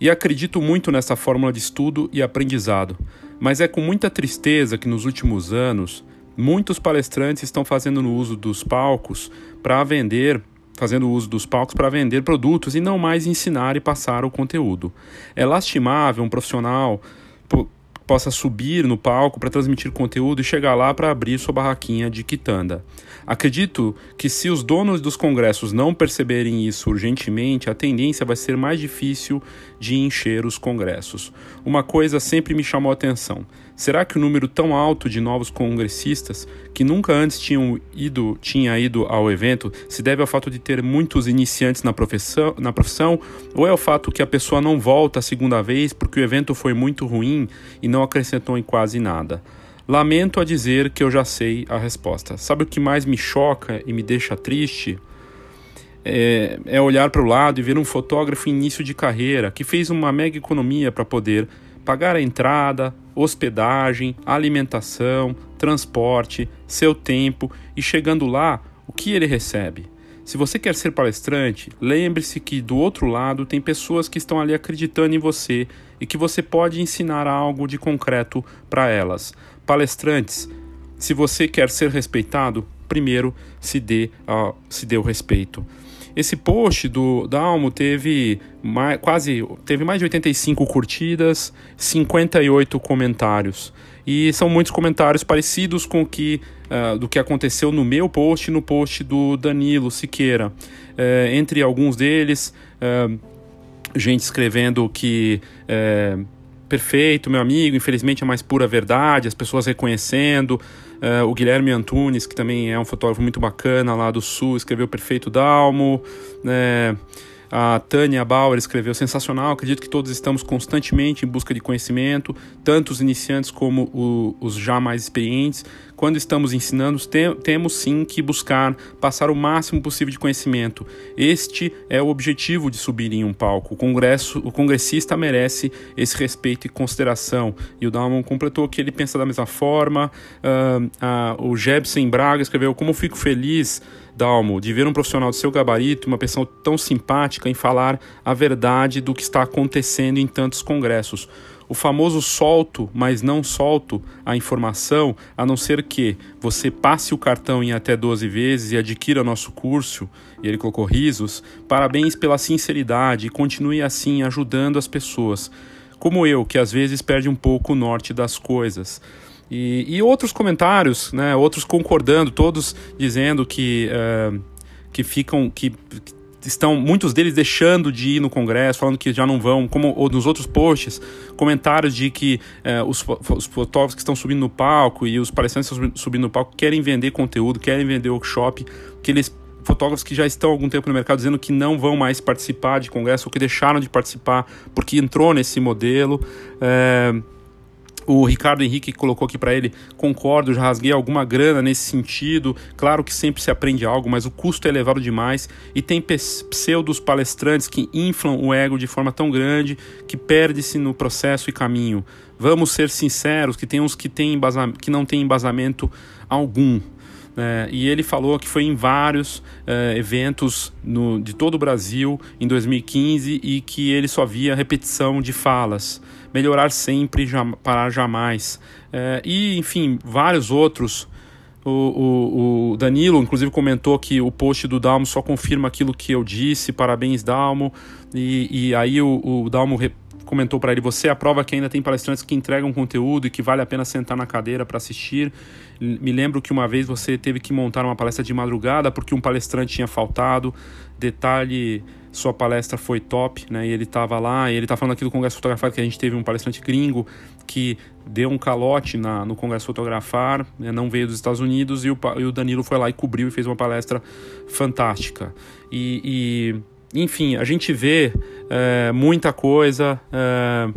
E acredito muito nessa fórmula de estudo e aprendizado, mas é com muita tristeza que nos últimos anos muitos palestrantes estão fazendo uso dos palcos para vender fazendo uso dos palcos para vender produtos e não mais ensinar e passar o conteúdo. É lastimável um profissional possa subir no palco para transmitir conteúdo e chegar lá para abrir sua barraquinha de quitanda. Acredito que se os donos dos congressos não perceberem isso urgentemente, a tendência vai ser mais difícil de encher os congressos. Uma coisa sempre me chamou a atenção. Será que o número tão alto de novos congressistas que nunca antes tinham ido, tinha ido ao evento se deve ao fato de ter muitos iniciantes na profissão, na profissão ou é o fato que a pessoa não volta a segunda vez porque o evento foi muito ruim e não acrescentou em quase nada? Lamento a dizer que eu já sei a resposta. Sabe o que mais me choca e me deixa triste? É, é olhar para o lado e ver um fotógrafo em início de carreira que fez uma mega economia para poder pagar a entrada, hospedagem, alimentação, transporte, seu tempo e chegando lá, o que ele recebe? Se você quer ser palestrante, lembre-se que do outro lado tem pessoas que estão ali acreditando em você e que você pode ensinar algo de concreto para elas. Palestrantes, se você quer ser respeitado, primeiro se dê, uh, se dê o respeito. Esse post do Dalmo teve mais, quase teve mais de 85 curtidas, 58 comentários. E são muitos comentários parecidos com o que uh, do que aconteceu no meu post e no post do Danilo Siqueira. Uh, entre alguns deles, uh, gente escrevendo que perfeito, meu amigo, infelizmente é mais pura verdade, as pessoas reconhecendo. Uh, o Guilherme Antunes, que também é um fotógrafo muito bacana lá do Sul, escreveu Perfeito Dalmo. Né? A Tânia Bauer escreveu sensacional. Acredito que todos estamos constantemente em busca de conhecimento, tanto os iniciantes como o, os já mais experientes. quando estamos ensinando, te temos sim que buscar passar o máximo possível de conhecimento. Este é o objetivo de subir em um palco. O congresso, o congressista merece esse respeito e consideração. E o Dalman completou que ele pensa da mesma forma. Uh, uh, o Jebsen Braga escreveu: Como fico feliz Dalmo, de ver um profissional do seu gabarito, uma pessoa tão simpática em falar a verdade do que está acontecendo em tantos congressos. O famoso solto, mas não solto a informação, a não ser que você passe o cartão em até 12 vezes e adquira nosso curso, e ele colocou risos. Parabéns pela sinceridade e continue assim ajudando as pessoas. Como eu, que às vezes perde um pouco o norte das coisas. E, e outros comentários, né, outros concordando, todos dizendo que, uh, que ficam. que, que estão muitos deles deixando de ir no Congresso, falando que já não vão, como ou nos outros posts, comentários de que eh, os, os, fotógrafos que estão subindo no palco e os palestrantes que estão subindo no palco querem vender conteúdo, querem vender workshop, que eles fotógrafos que já estão há algum tempo no mercado dizendo que não vão mais participar de congresso ou que deixaram de participar porque entrou nesse modelo. Eh, o Ricardo Henrique colocou aqui para ele, concordo, já rasguei alguma grana nesse sentido. Claro que sempre se aprende algo, mas o custo é elevado demais e tem pseudos palestrantes que inflam o ego de forma tão grande que perde-se no processo e caminho. Vamos ser sinceros, que tem uns que, tem que não tem embasamento algum. É, e ele falou que foi em vários é, eventos no, de todo o Brasil em 2015 e que ele só via repetição de falas. Melhorar sempre, jam, parar jamais. É, e, enfim, vários outros. O, o, o, Danilo, inclusive, comentou que o post do Dalmo só confirma aquilo que eu disse. Parabéns, Dalmo. E, e aí o, o Dalmo comentou para ele: Você é a prova que ainda tem palestrantes que entregam conteúdo e que vale a pena sentar na cadeira para assistir. Me lembro que uma vez você teve que montar uma palestra de madrugada porque um palestrante tinha faltado. Detalhe sua palestra foi top, né? E ele estava lá, e ele tá falando aqui do Congresso Fotografar, que a gente teve um palestrante gringo que deu um calote na, no Congresso Fotografar, né? não veio dos Estados Unidos, e o, e o Danilo foi lá e cobriu e fez uma palestra fantástica. E enfim, a gente vê é, muita coisa. É,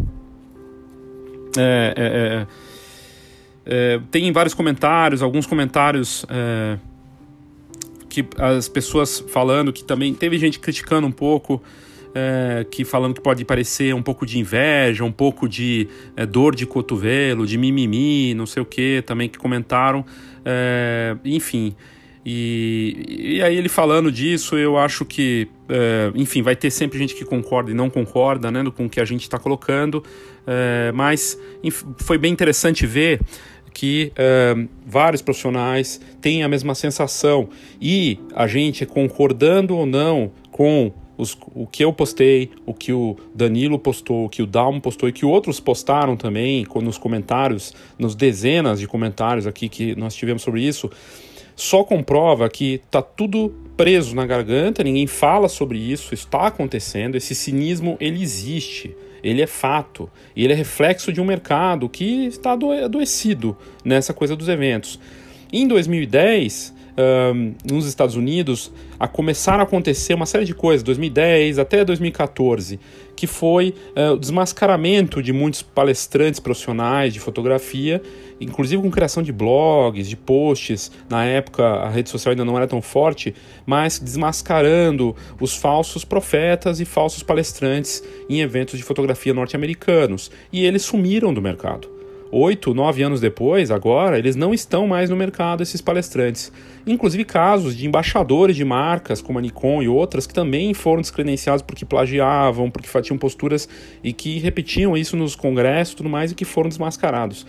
é, tem vários comentários, alguns comentários que as pessoas falando que também teve gente criticando um pouco é, que falando que pode parecer um pouco de inveja, um pouco de é, dor de cotovelo, de mimimi, não sei o que, também que comentaram, é, enfim. E, e aí ele falando disso, eu acho que, é, enfim, vai ter sempre gente que concorda e não concorda né, com o que a gente está colocando, é, mas foi bem interessante ver que uh, vários profissionais têm a mesma sensação. E a gente concordando ou não com os, o que eu postei, o que o Danilo postou, o que o Dalmo postou e que outros postaram também nos comentários, nos dezenas de comentários aqui que nós tivemos sobre isso, só comprova que tá tudo preso na garganta, ninguém fala sobre isso, está acontecendo, esse cinismo ele existe ele é fato e ele é reflexo de um mercado que está adoecido nessa coisa dos eventos. Em 2010, nos Estados Unidos, a começar a acontecer uma série de coisas, 2010 até 2014, que foi uh, o desmascaramento de muitos palestrantes profissionais de fotografia inclusive com criação de blogs, de posts. Na época a rede social ainda não era tão forte, mas desmascarando os falsos profetas e falsos palestrantes em eventos de fotografia norte-americanos. E eles sumiram do mercado oito, nove anos depois, agora, eles não estão mais no mercado, esses palestrantes. Inclusive casos de embaixadores de marcas como a Nikon e outras que também foram descredenciados porque plagiavam, porque tinham posturas e que repetiam isso nos congressos e tudo mais e que foram desmascarados.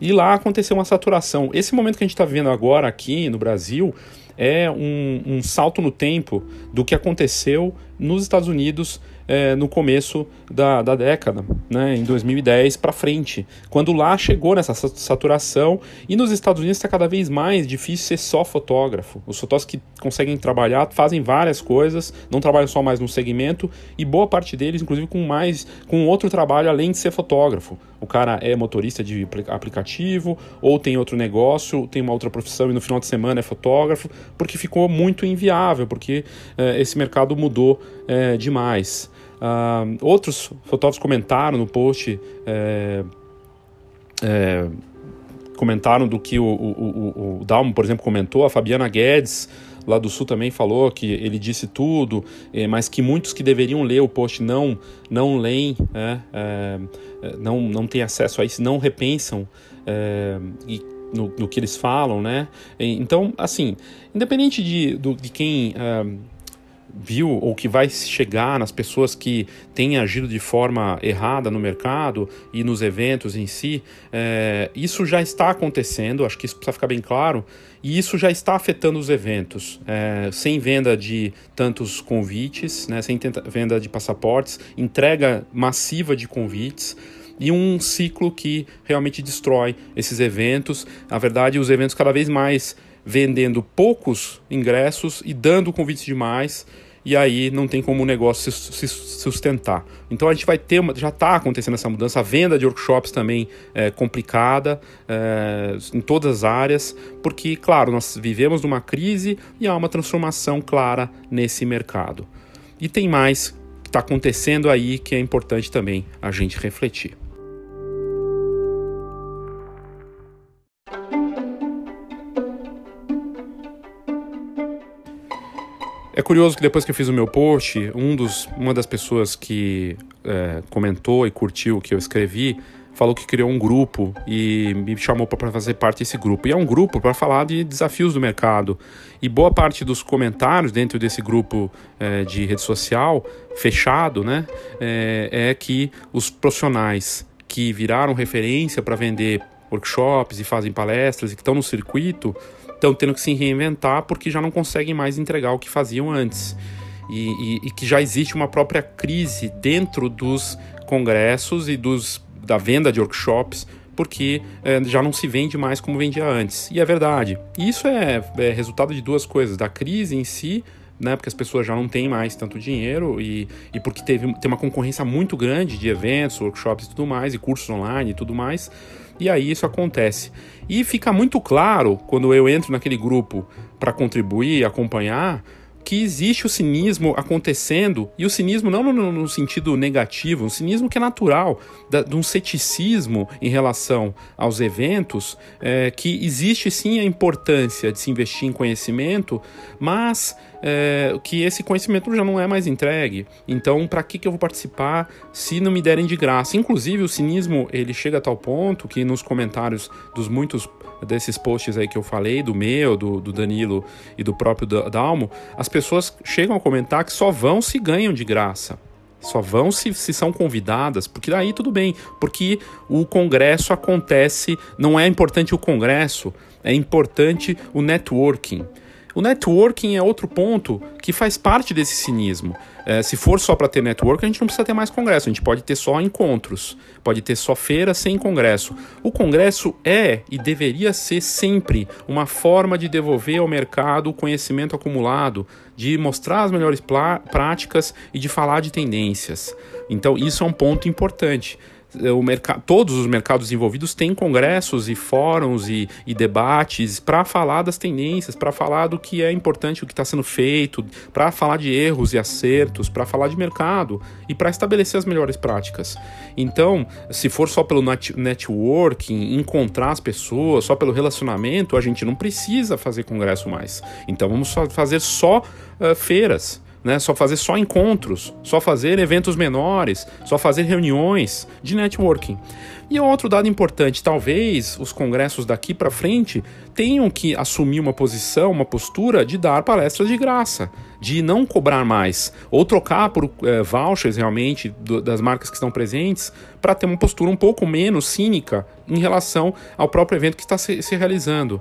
E lá aconteceu uma saturação. Esse momento que a gente está vivendo agora aqui no Brasil é um, um salto no tempo do que aconteceu nos Estados Unidos é, no começo da, da década, né, em 2010 para frente, quando lá chegou nessa saturação e nos Estados Unidos está cada vez mais difícil ser só fotógrafo. Os fotógrafos que conseguem trabalhar fazem várias coisas, não trabalham só mais no segmento e boa parte deles, inclusive, com mais com outro trabalho além de ser fotógrafo. O cara é motorista de aplicativo ou tem outro negócio, tem uma outra profissão e no final de semana é fotógrafo, porque ficou muito inviável, porque é, esse mercado mudou é, demais. Uh, outros fotógrafos comentaram no post é, é, comentaram do que o, o, o, o Dalmo, por exemplo, comentou, a Fabiana Guedes lá do Sul também falou que ele disse tudo, é, mas que muitos que deveriam ler o post não não leem, é, é, não, não têm acesso a isso, não repensam é, e no, no, que eles falam, né? Então, assim, independente de, do, de quem é, viu ou que vai chegar nas pessoas que têm agido de forma errada no mercado e nos eventos em si, é, isso já está acontecendo, acho que isso precisa ficar bem claro, e isso já está afetando os eventos, é, sem venda de tantos convites, né, sem venda de passaportes, entrega massiva de convites e um ciclo que realmente destrói esses eventos. Na verdade, os eventos cada vez mais vendendo poucos ingressos e dando convites demais e aí não tem como o negócio se, sustentar. Então a gente vai ter uma, já está acontecendo essa mudança, a venda de workshops também é complicada é, em todas as áreas, porque, claro, nós vivemos numa crise e há uma transformação clara nesse mercado. E tem mais que está acontecendo aí que é importante também a gente refletir. É curioso que depois que eu fiz o meu post, um dos, uma das pessoas que é, comentou e curtiu o que eu escrevi falou que criou um grupo e me chamou para fazer parte desse grupo. E é um grupo para falar de desafios do mercado. E boa parte dos comentários dentro desse grupo é, de rede social fechado, né, é, é que os profissionais que viraram referência para vender workshops e fazem palestras e que estão no circuito estão tendo que se reinventar porque já não conseguem mais entregar o que faziam antes. E, e, e que já existe uma própria crise dentro dos congressos e dos, da venda de workshops porque é, já não se vende mais como vendia antes. E é verdade. Isso é, é, resultado de duas coisas: da crise em si, né, porque as pessoas já não têm mais tanto dinheiro e, e porque teve, tem uma concorrência muito grande de eventos, workshops e tudo mais, e cursos online e tudo mais e aí isso acontece. E fica muito claro quando eu entro naquele grupo para contribuir, acompanhar, que existe o cinismo acontecendo, e o cinismo não no, no sentido negativo, um cinismo que é natural, da, de um ceticismo em relação aos eventos, é, que existe sim a importância de se investir em conhecimento, mas é, que esse conhecimento já não é mais entregue. Então, para que, que eu vou participar se não me derem de graça? Inclusive, o cinismo ele chega a tal ponto que nos comentários dos muitos desses posts aí que eu falei, do meu, do, do Danilo e do próprio Dalmo, as pessoas chegam a comentar que só vão se ganham de graça. Só vão se, se são convidadas, porque daí tudo bem, porque o congresso acontece, não é importante o congresso, é importante o networking. O networking é outro ponto que faz parte desse cinismo. É, se for só para ter networking, a gente não precisa ter mais congresso, a gente pode ter só encontros, pode ter só feira sem congresso. O congresso é e deveria ser sempre uma forma de devolver ao mercado o conhecimento acumulado, de mostrar as melhores práticas e de falar de tendências. Então, isso é um ponto importante. É, todos os mercados envolvidos têm congressos e fóruns e, e debates para falar das tendências, para falar do que é importante, o que está sendo feito, para falar de erros e acertos, para falar de mercado e para estabelecer as melhores práticas. Então, se for só pelo net networking, encontrar as pessoas, só pelo relacionamento, a gente não precisa fazer congresso mais. Então, vamos fazer só uh, feiras né? Só fazer só encontros, só fazer eventos menores, só fazer reuniões de networking. E outro dado importante, talvez os congressos daqui para frente tenham que assumir uma posição, uma postura de dar palestras de graça, de não cobrar mais, ou trocar por é, vouchers realmente do, das marcas que estão presentes, para ter uma postura um pouco menos cínica em relação ao próprio evento que está se, se realizando.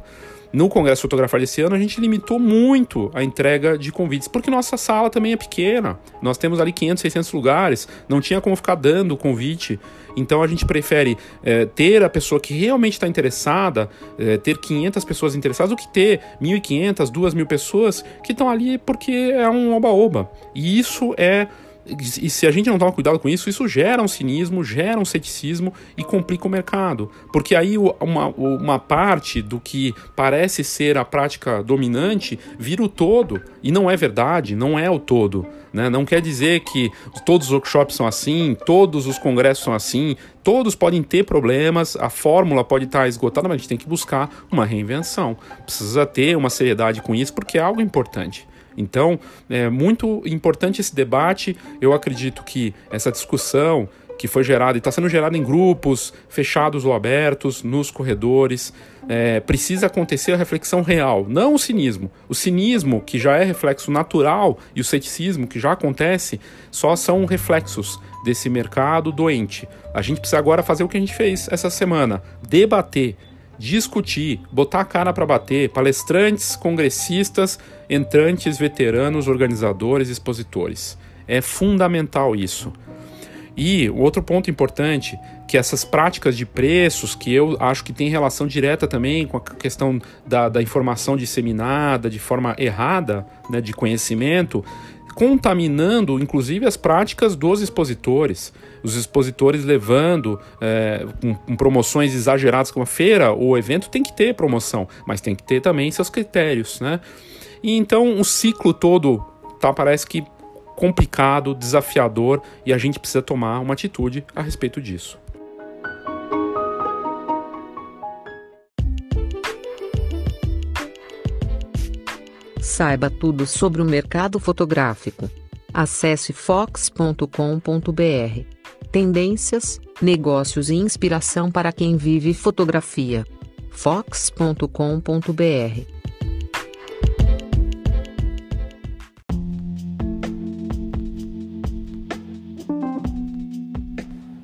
No Congresso Fotografar desse ano, a gente limitou muito a entrega de convites, porque nossa sala também é pequena. Nós temos ali 500, 600 lugares, não tinha como ficar dando convite. Então a gente prefere é, ter a pessoa que realmente está interessada, é, ter 500 pessoas interessadas, do que ter 1.500, 2.000 pessoas que estão ali porque é um oba-oba. E isso é e se a gente não toma cuidado com isso, isso gera um cinismo, gera um ceticismo e complica o mercado. Porque aí uma, uma parte do que parece ser a prática dominante vira o todo. E não é verdade, não é o todo. Né? Não quer dizer que todos os workshops são assim, todos os congressos são assim, todos podem ter problemas, a fórmula pode estar esgotada, mas a gente tem que buscar uma reinvenção. Precisa ter uma seriedade com isso, porque é algo importante. Então, é muito importante esse debate. Eu acredito que essa discussão que foi gerada e está sendo gerada em grupos fechados ou abertos, nos corredores, é, precisa acontecer a reflexão real, não o cinismo. O cinismo, que já é reflexo natural, e o ceticismo, que já acontece, só são reflexos desse mercado doente. A gente precisa agora fazer o que a gente fez essa semana: debater discutir, botar a cara para bater, palestrantes, congressistas, entrantes, veteranos, organizadores, expositores. É fundamental isso. E o outro ponto importante, que essas práticas de preços, que eu acho que tem relação direta também com a questão da, da informação disseminada de forma errada, né, de conhecimento, contaminando inclusive as práticas dos expositores. Os expositores levando é, com, com, promoções exageradas como a feira ou evento tem que ter promoção, mas tem que ter também seus critérios, né? E então o ciclo todo tá parece que complicado, desafiador e a gente precisa tomar uma atitude a respeito disso. Saiba tudo sobre o mercado fotográfico. Acesse fox.com.br. Tendências, negócios e inspiração para quem vive fotografia. fox.com.br.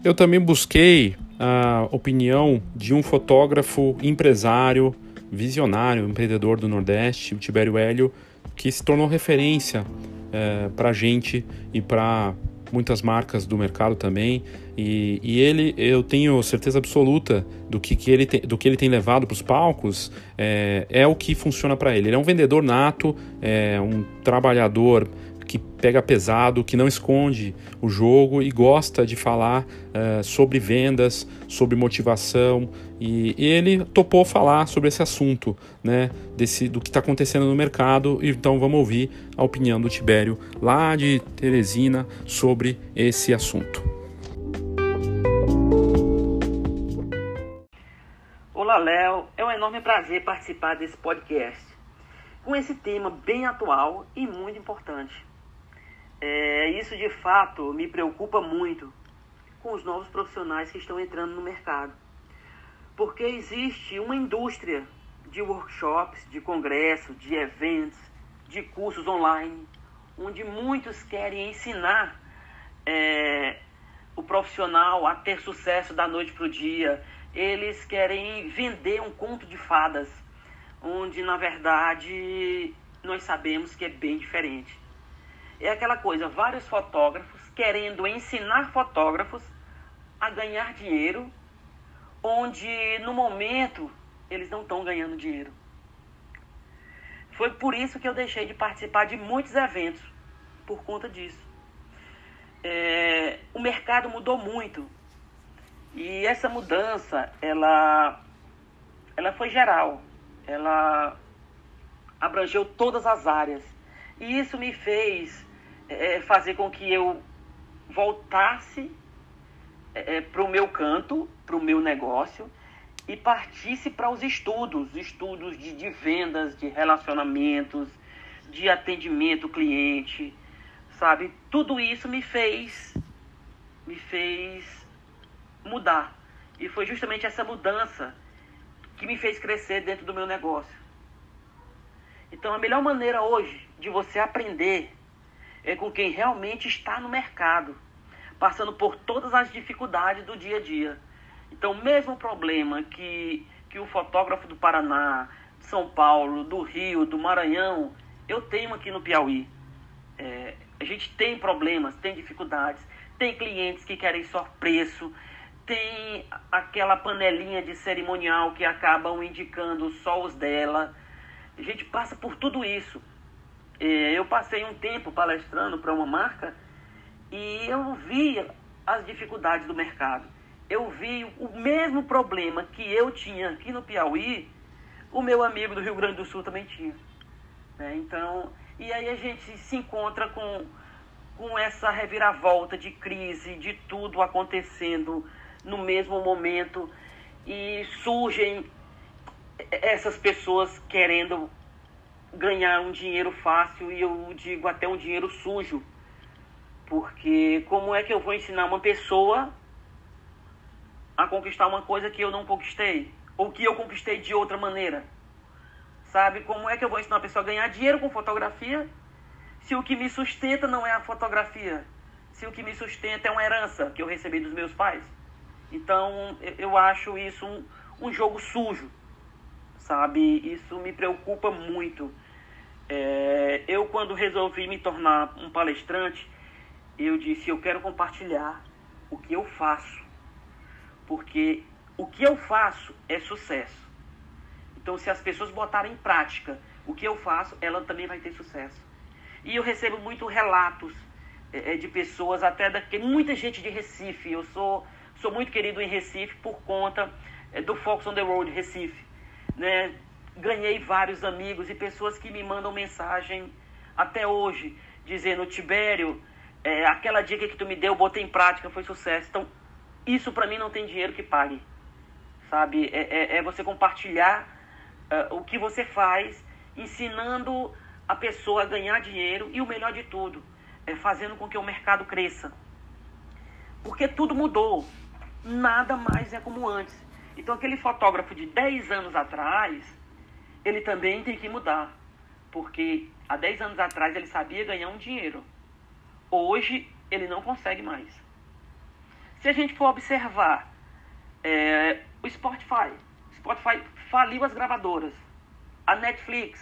Eu também busquei a opinião de um fotógrafo empresário visionário, empreendedor do Nordeste, o Tibério Hélio, que se tornou referência é, para a gente e para muitas marcas do mercado também. E, e, ele, eu tenho certeza absoluta do que, que, ele, tem, do que ele tem levado para os palcos, é, é o que funciona para ele. Ele é um vendedor nato, é um trabalhador que pega pesado, que não esconde o jogo e gosta de falar uh, sobre vendas, sobre motivação. E, ele topou falar sobre esse assunto, né, desse, do que está acontecendo no mercado. Então vamos ouvir a opinião do Tibério, lá de Teresina, sobre esse assunto. Olá, Léo. É um enorme prazer participar desse podcast com esse tema bem atual e muito importante. É, isso de fato me preocupa muito com os novos profissionais que estão entrando no mercado. Porque existe uma indústria de workshops, de congressos, de eventos, de cursos online, onde muitos querem ensinar é, o profissional a ter sucesso da noite para o dia. Eles querem vender um conto de fadas, onde na verdade nós sabemos que é bem diferente é aquela coisa, vários fotógrafos querendo ensinar fotógrafos a ganhar dinheiro, onde no momento eles não estão ganhando dinheiro. Foi por isso que eu deixei de participar de muitos eventos, por conta disso. É, o mercado mudou muito e essa mudança ela, ela foi geral, ela abrangeu todas as áreas e isso me fez é, fazer com que eu voltasse é, é para o meu canto, para o meu negócio e partisse para os estudos, estudos de, de vendas, de relacionamentos, de atendimento cliente, sabe? Tudo isso me fez me fez mudar. E foi justamente essa mudança que me fez crescer dentro do meu negócio. Então a melhor maneira hoje de você aprender é com quem realmente está no mercado, passando por todas as dificuldades do dia a dia. Então, o mesmo problema que, que o fotógrafo do Paraná, de São Paulo, do Rio, do Maranhão, eu tenho aqui no Piauí. É, a gente tem problemas, tem dificuldades, tem clientes que querem só preço, tem aquela panelinha de cerimonial que acabam indicando só os dela. A gente passa por tudo isso. É, eu passei um tempo palestrando para uma marca E eu vi as dificuldades do mercado. Eu vi o mesmo problema que eu tinha aqui no Piauí, o meu amigo do Rio Grande do Sul também tinha. Né? Então, e aí a gente se encontra com, com essa reviravolta de crise, de tudo acontecendo no mesmo momento e surgem essas pessoas querendo ganhar um dinheiro fácil e eu digo até um dinheiro sujo. Porque como é que eu vou ensinar uma pessoa a conquistar uma coisa que eu não conquistei? Ou que eu conquistei de outra maneira? Sabe? Como é que eu vou ensinar uma pessoa a ganhar dinheiro com fotografia se o que me sustenta não é a fotografia? Se o que me sustenta é uma herança que eu recebi dos meus pais? Então eu acho isso um, um jogo sujo, sabe? Isso me preocupa muito. É, eu, quando resolvi me tornar um palestrante, eu disse: eu quero compartilhar o que eu faço, porque o que eu faço é sucesso. Então, se as pessoas botarem em prática o que eu faço, ela também vai ter sucesso. E eu recebo muito relatos é, de pessoas, até daqui, muita gente de Recife. Eu sou Sou muito querido em Recife por conta é, do Fox on the Road Recife. Né? Ganhei vários amigos e pessoas que me mandam mensagem até hoje, dizendo, Tibério, é, aquela dica que tu me deu, botei em prática, foi sucesso. Então, isso para mim não tem dinheiro que pague. Sabe? É, é, é você compartilhar uh, o que você faz, ensinando a pessoa a ganhar dinheiro e o melhor de tudo, é fazendo com que o mercado cresça. Porque tudo mudou nada mais é como antes. Então aquele fotógrafo de 10 anos atrás, ele também tem que mudar. Porque há 10 anos atrás ele sabia ganhar um dinheiro. Hoje ele não consegue mais. Se a gente for observar é, o Spotify, Spotify faliu as gravadoras. A Netflix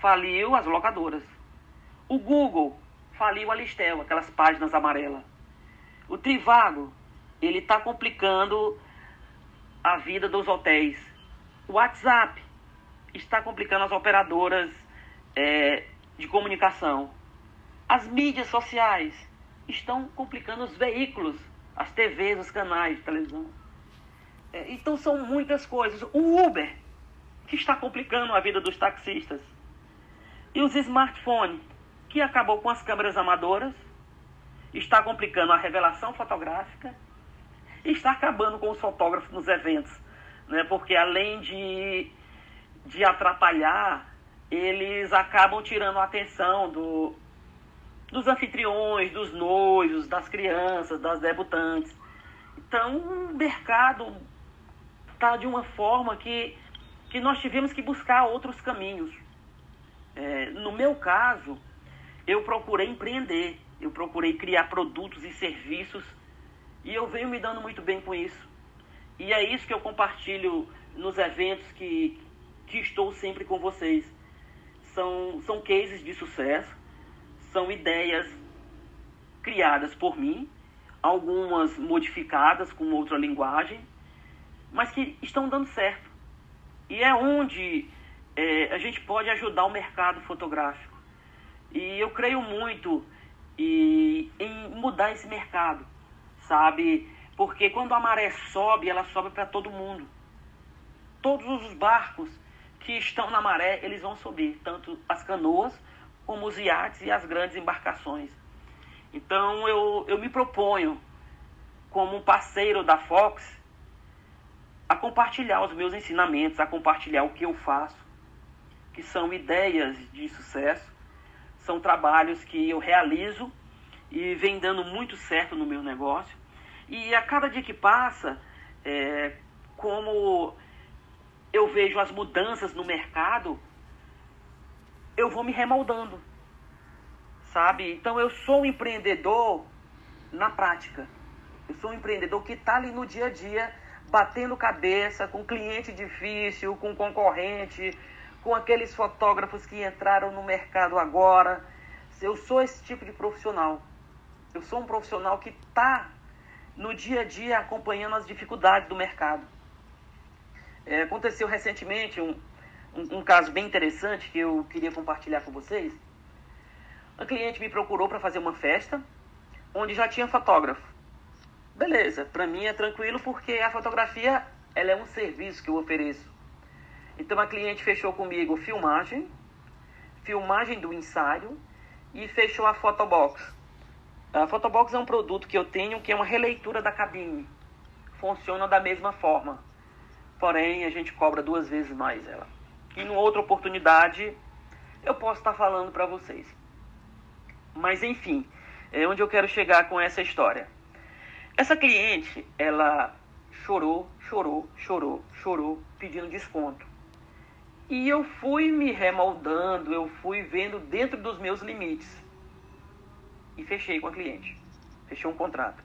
faliu as locadoras. O Google faliu a Listel, aquelas páginas amarelas. O Trivago ele está complicando a vida dos hotéis. O WhatsApp está complicando as operadoras é, de comunicação. As mídias sociais estão complicando os veículos, as TVs, os canais de televisão. É, então são muitas coisas. O Uber, que está complicando a vida dos taxistas. E os smartphones, que acabou com as câmeras amadoras, está complicando a revelação fotográfica está acabando com os fotógrafos nos eventos, né? Porque além de, de atrapalhar, eles acabam tirando a atenção do, dos anfitriões, dos noivos, das crianças, das debutantes. Então, o mercado está de uma forma que, que nós tivemos que buscar outros caminhos. É, no meu caso, eu procurei empreender, eu procurei criar produtos e serviços e eu venho me dando muito bem com isso. E é isso que eu compartilho nos eventos que, que estou sempre com vocês. São, são cases de sucesso, são ideias criadas por mim, algumas modificadas com outra linguagem, mas que estão dando certo. E é onde é, a gente pode ajudar o mercado fotográfico. E eu creio muito e, em mudar esse mercado sabe? Porque quando a maré sobe, ela sobe para todo mundo. Todos os barcos que estão na maré, eles vão subir, tanto as canoas como os iates e as grandes embarcações. Então eu, eu me proponho, como parceiro da Fox, a compartilhar os meus ensinamentos, a compartilhar o que eu faço, que são ideias de sucesso, são trabalhos que eu realizo e vem dando muito certo no meu negócio. E a cada dia que passa, é, como eu vejo as mudanças no mercado, eu vou me remoldando, sabe? Então eu sou um empreendedor na prática. Eu sou um empreendedor que está ali no dia a dia, batendo cabeça com cliente difícil, com concorrente, com aqueles fotógrafos que entraram no mercado agora. Eu sou esse tipo de profissional. Eu sou um profissional que está no dia a dia acompanhando as dificuldades do mercado. É, aconteceu recentemente um, um, um, caso bem interessante que eu queria compartilhar com vocês. A cliente me procurou para fazer uma festa onde já tinha fotógrafo. Beleza, para mim é tranquilo porque a fotografia ela é um serviço que eu ofereço. Então a cliente fechou comigo filmagem, filmagem do ensaio e fechou a fotobox. A fotobox é um produto que eu tenho que é uma releitura da cabine. Funciona da mesma forma. Porém, a gente cobra duas vezes mais ela. E numa outra oportunidade eu posso estar falando para vocês. Mas enfim, é onde eu quero chegar com essa história. Essa cliente, ela chorou, chorou, chorou, chorou, pedindo desconto. E eu fui me remoldando, eu fui vendo dentro dos meus limites. E fechei com a cliente. Fechei um contrato.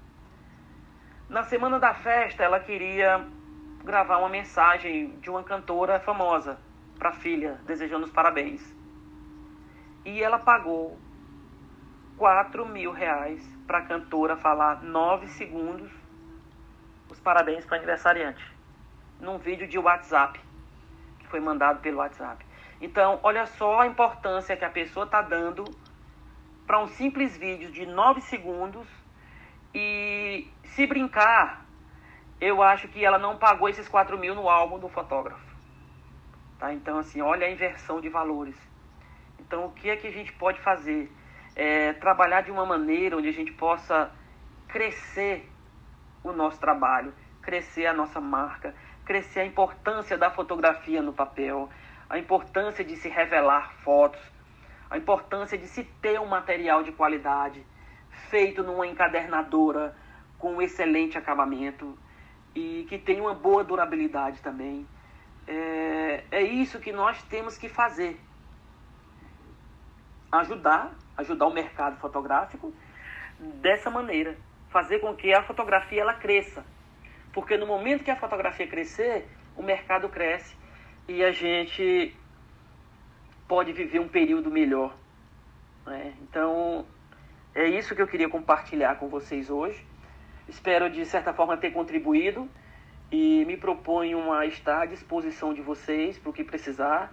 Na semana da festa, ela queria gravar uma mensagem de uma cantora famosa para a filha, desejando os parabéns. E ela pagou 4 mil reais para a cantora falar 9 segundos os parabéns para o aniversariante. Num vídeo de WhatsApp, que foi mandado pelo WhatsApp. Então, olha só a importância que a pessoa está dando para um simples vídeo de 9 segundos. E se brincar, eu acho que ela não pagou esses 4 mil no álbum do fotógrafo. Tá? Então, assim, olha a inversão de valores. Então, o que é que a gente pode fazer? É, trabalhar de uma maneira onde a gente possa crescer o nosso trabalho, crescer a nossa marca, crescer a importância da fotografia no papel, a importância de se revelar fotos, a importância de se ter um material de qualidade feito numa encadernadora com excelente acabamento e que tem uma boa durabilidade também. É, é isso que nós temos que fazer. Ajudar, ajudar o mercado fotográfico dessa maneira fazer com que a fotografia ela cresça. Porque no momento que a fotografia crescer, o mercado cresce e a gente pode viver um período melhor. Né? Então, é isso que eu queria compartilhar com vocês hoje. Espero, de certa forma, ter contribuído e me proponho a estar à disposição de vocês para o que precisar.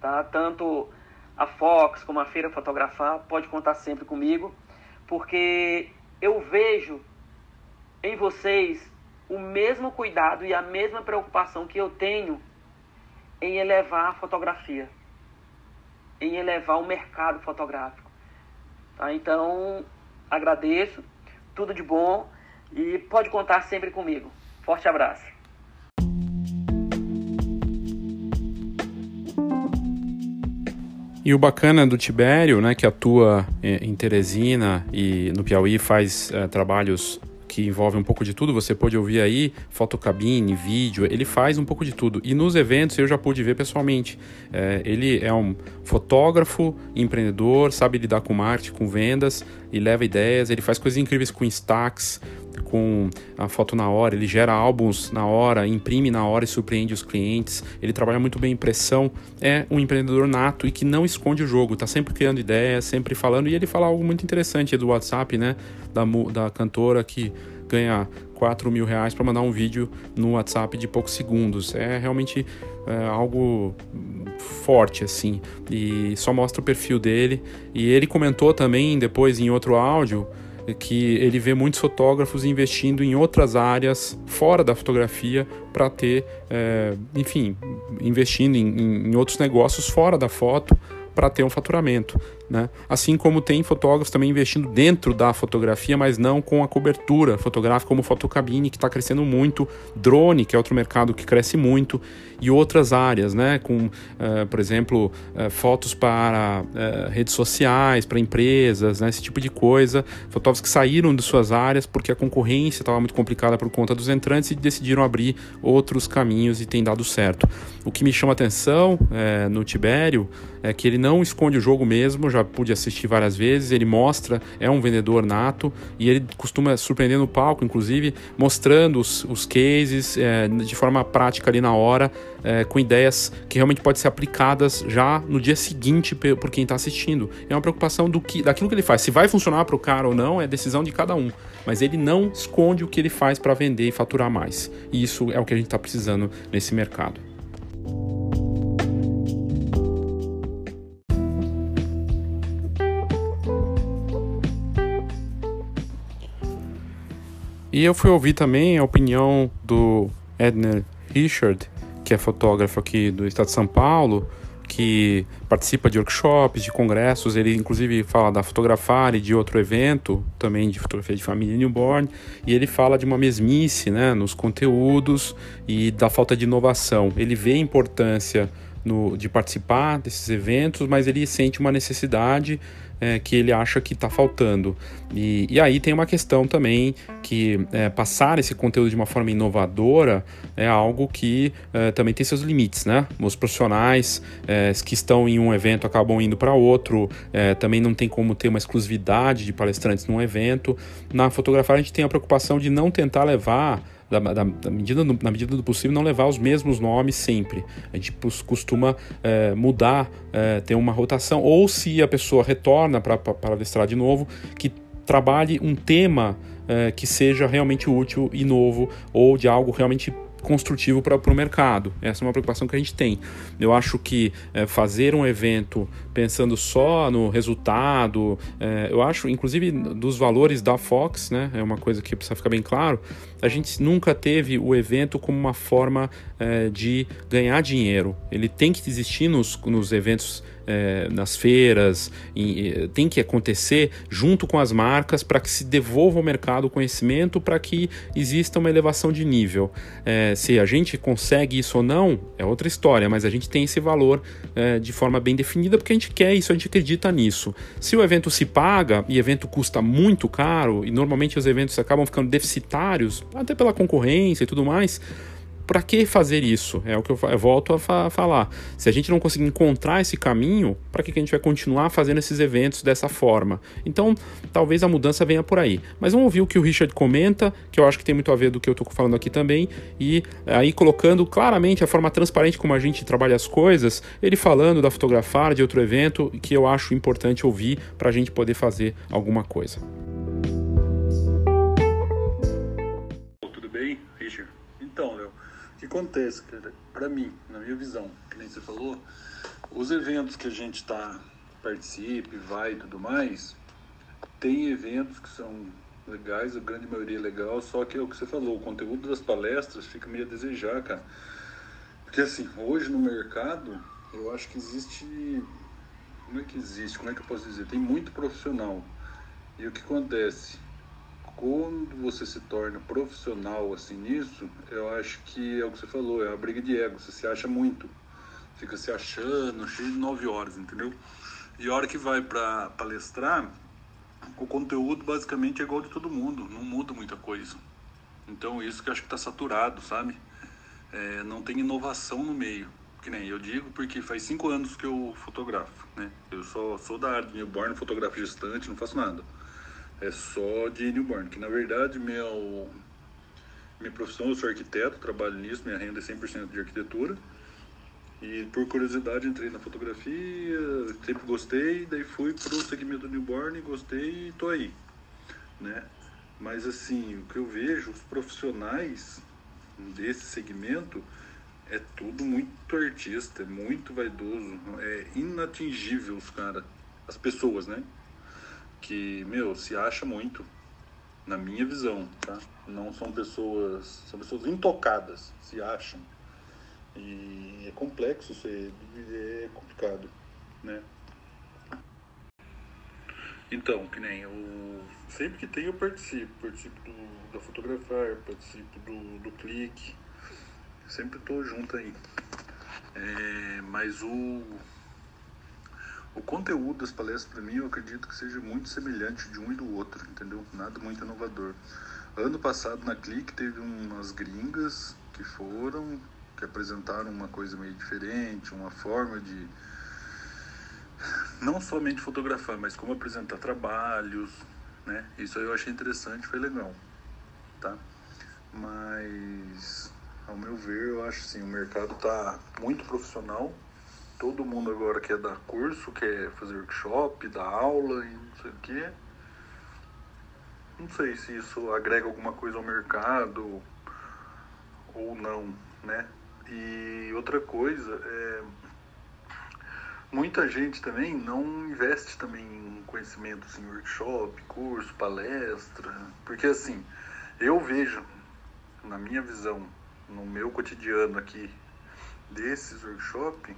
Tá? Tanto a Fox como a Feira Fotografar, pode contar sempre comigo, porque eu vejo em vocês o mesmo cuidado e a mesma preocupação que eu tenho em elevar a fotografia, em elevar o mercado fotográfico. Tá? Então, agradeço, tudo de bom e pode contar sempre comigo. Forte abraço. E o bacana do Tibério, né, que atua é, em Teresina e no Piauí faz é, trabalhos que envolvem um pouco de tudo, você pode ouvir aí, fotocabine, vídeo, ele faz um pouco de tudo. E nos eventos eu já pude ver pessoalmente. É, ele é um fotógrafo, empreendedor, sabe lidar com marketing, com vendas, e leva ideias, ele faz coisas incríveis com Instax, com a foto na hora, ele gera álbuns na hora, imprime na hora e surpreende os clientes. Ele trabalha muito bem impressão, é um empreendedor nato e que não esconde o jogo, tá sempre criando ideias, sempre falando. E ele fala algo muito interessante do WhatsApp, né? Da, da cantora que ganha 4 mil reais para mandar um vídeo no WhatsApp de poucos segundos. É realmente é, algo forte, assim. E só mostra o perfil dele. E ele comentou também depois em outro áudio que ele vê muitos fotógrafos investindo em outras áreas fora da fotografia para ter, é, enfim, investindo em, em outros negócios fora da foto para ter um faturamento. Né? Assim como tem fotógrafos também investindo dentro da fotografia, mas não com a cobertura fotográfica, como fotocabine, que está crescendo muito, drone, que é outro mercado que cresce muito, e outras áreas, né? com, uh, por exemplo, uh, fotos para uh, redes sociais, para empresas, né? esse tipo de coisa. Fotógrafos que saíram de suas áreas porque a concorrência estava muito complicada por conta dos entrantes e decidiram abrir outros caminhos e tem dado certo. O que me chama atenção no Tibério é que ele não esconde o jogo mesmo, já pude assistir várias vezes. Ele mostra, é um vendedor nato e ele costuma surpreender no palco, inclusive, mostrando os, os cases é, de forma prática ali na hora, é, com ideias que realmente podem ser aplicadas já no dia seguinte por quem está assistindo. É uma preocupação do que, daquilo que ele faz. Se vai funcionar para o cara ou não é decisão de cada um, mas ele não esconde o que ele faz para vender e faturar mais. E isso é o que a gente está precisando nesse mercado. E eu fui ouvir também a opinião do Edner Richard, que é fotógrafo aqui do estado de São Paulo, que participa de workshops, de congressos, ele inclusive fala da Fotografar e de outro evento, também de fotografia de família newborn, e ele fala de uma mesmice né, nos conteúdos e da falta de inovação. Ele vê a importância no, de participar desses eventos, mas ele sente uma necessidade é, que ele acha que está faltando. E, e, aí tem uma questão também que é, passar esse conteúdo de uma forma inovadora é algo que é, também tem seus limites, né? Os profissionais é, que estão em um evento acabam indo para outro, é, também não tem como ter uma exclusividade de palestrantes num evento. Na fotografia a gente tem a preocupação de não tentar levar da, da, da medida, na medida do possível, não levar os mesmos nomes sempre. A gente costuma é, mudar, é, ter uma rotação, ou se a pessoa retorna para palestrar de novo, que trabalhe um tema é, que seja realmente útil e novo, ou de algo realmente construtivo para o mercado. Essa é uma preocupação que a gente tem. Eu acho que é, fazer um evento pensando só no resultado, é, eu acho, inclusive, dos valores da Fox, né, é uma coisa que precisa ficar bem claro, a gente nunca teve o evento como uma forma é, de ganhar dinheiro. Ele tem que existir nos, nos eventos é, nas feiras, em, tem que acontecer junto com as marcas para que se devolva ao mercado o conhecimento, para que exista uma elevação de nível. É, se a gente consegue isso ou não, é outra história, mas a gente tem esse valor é, de forma bem definida porque a gente quer isso, a gente acredita nisso. Se o evento se paga e evento custa muito caro, e normalmente os eventos acabam ficando deficitários, até pela concorrência e tudo mais para que fazer isso? É o que eu, eu volto a fa falar. Se a gente não conseguir encontrar esse caminho, para que, que a gente vai continuar fazendo esses eventos dessa forma? Então, talvez a mudança venha por aí. Mas vamos ouvir o que o Richard comenta, que eu acho que tem muito a ver do que eu estou falando aqui também, e aí colocando claramente a forma transparente como a gente trabalha as coisas, ele falando da fotografar, de outro evento, que eu acho importante ouvir para a gente poder fazer alguma coisa. Acontece, cara, para mim, na minha visão, que nem você falou, os eventos que a gente está participe, vai e tudo mais, tem eventos que são legais, a grande maioria é legal, só que é o que você falou, o conteúdo das palestras fica meio a desejar, cara. Porque assim, hoje no mercado, eu acho que existe. Como é que existe? Como é que eu posso dizer? Tem muito profissional. E o que acontece? Quando você se torna profissional assim nisso, eu acho que é o que você falou, é a briga de ego, você se acha muito. Fica se achando, cheio de nove horas, entendeu? E a hora que vai para palestrar, o conteúdo basicamente é igual de todo mundo, não muda muita coisa. Então isso que eu acho que está saturado, sabe? É, não tem inovação no meio. Que nem eu digo porque faz cinco anos que eu fotografo, né? Eu só sou da área de newborn, fotografo gestante, não faço nada é só de newborn, que na verdade meu, minha profissão, eu sou arquiteto, trabalho nisso, minha renda é 100% de arquitetura. E por curiosidade entrei na fotografia, sempre gostei, daí fui pro segmento newborn, gostei e tô aí, né? Mas assim, o que eu vejo, os profissionais desse segmento é tudo muito artista, é muito vaidoso, é inatingível os caras, as pessoas, né? Que, meu, se acha muito, na minha visão, tá? Não são pessoas, são pessoas intocadas, se acham. E é complexo, ser, é complicado, né? Então, que nem eu sempre que tem eu participo, participo do, da fotografar, participo do, do clique, sempre tô junto aí. É, mas o o conteúdo das palestras, para mim, eu acredito que seja muito semelhante de um e do outro, entendeu? Nada muito inovador. Ano passado, na Clique, teve umas gringas que foram, que apresentaram uma coisa meio diferente, uma forma de não somente fotografar, mas como apresentar trabalhos, né? Isso eu achei interessante, foi legal, tá? Mas, ao meu ver, eu acho assim, o mercado tá muito profissional, todo mundo agora quer dar curso, quer fazer workshop, dar aula e não sei o quê. Não sei se isso agrega alguma coisa ao mercado ou não, né? E outra coisa é muita gente também não investe também em conhecimento, assim, workshop, curso, palestra, porque assim, eu vejo, na minha visão, no meu cotidiano aqui, desses workshops,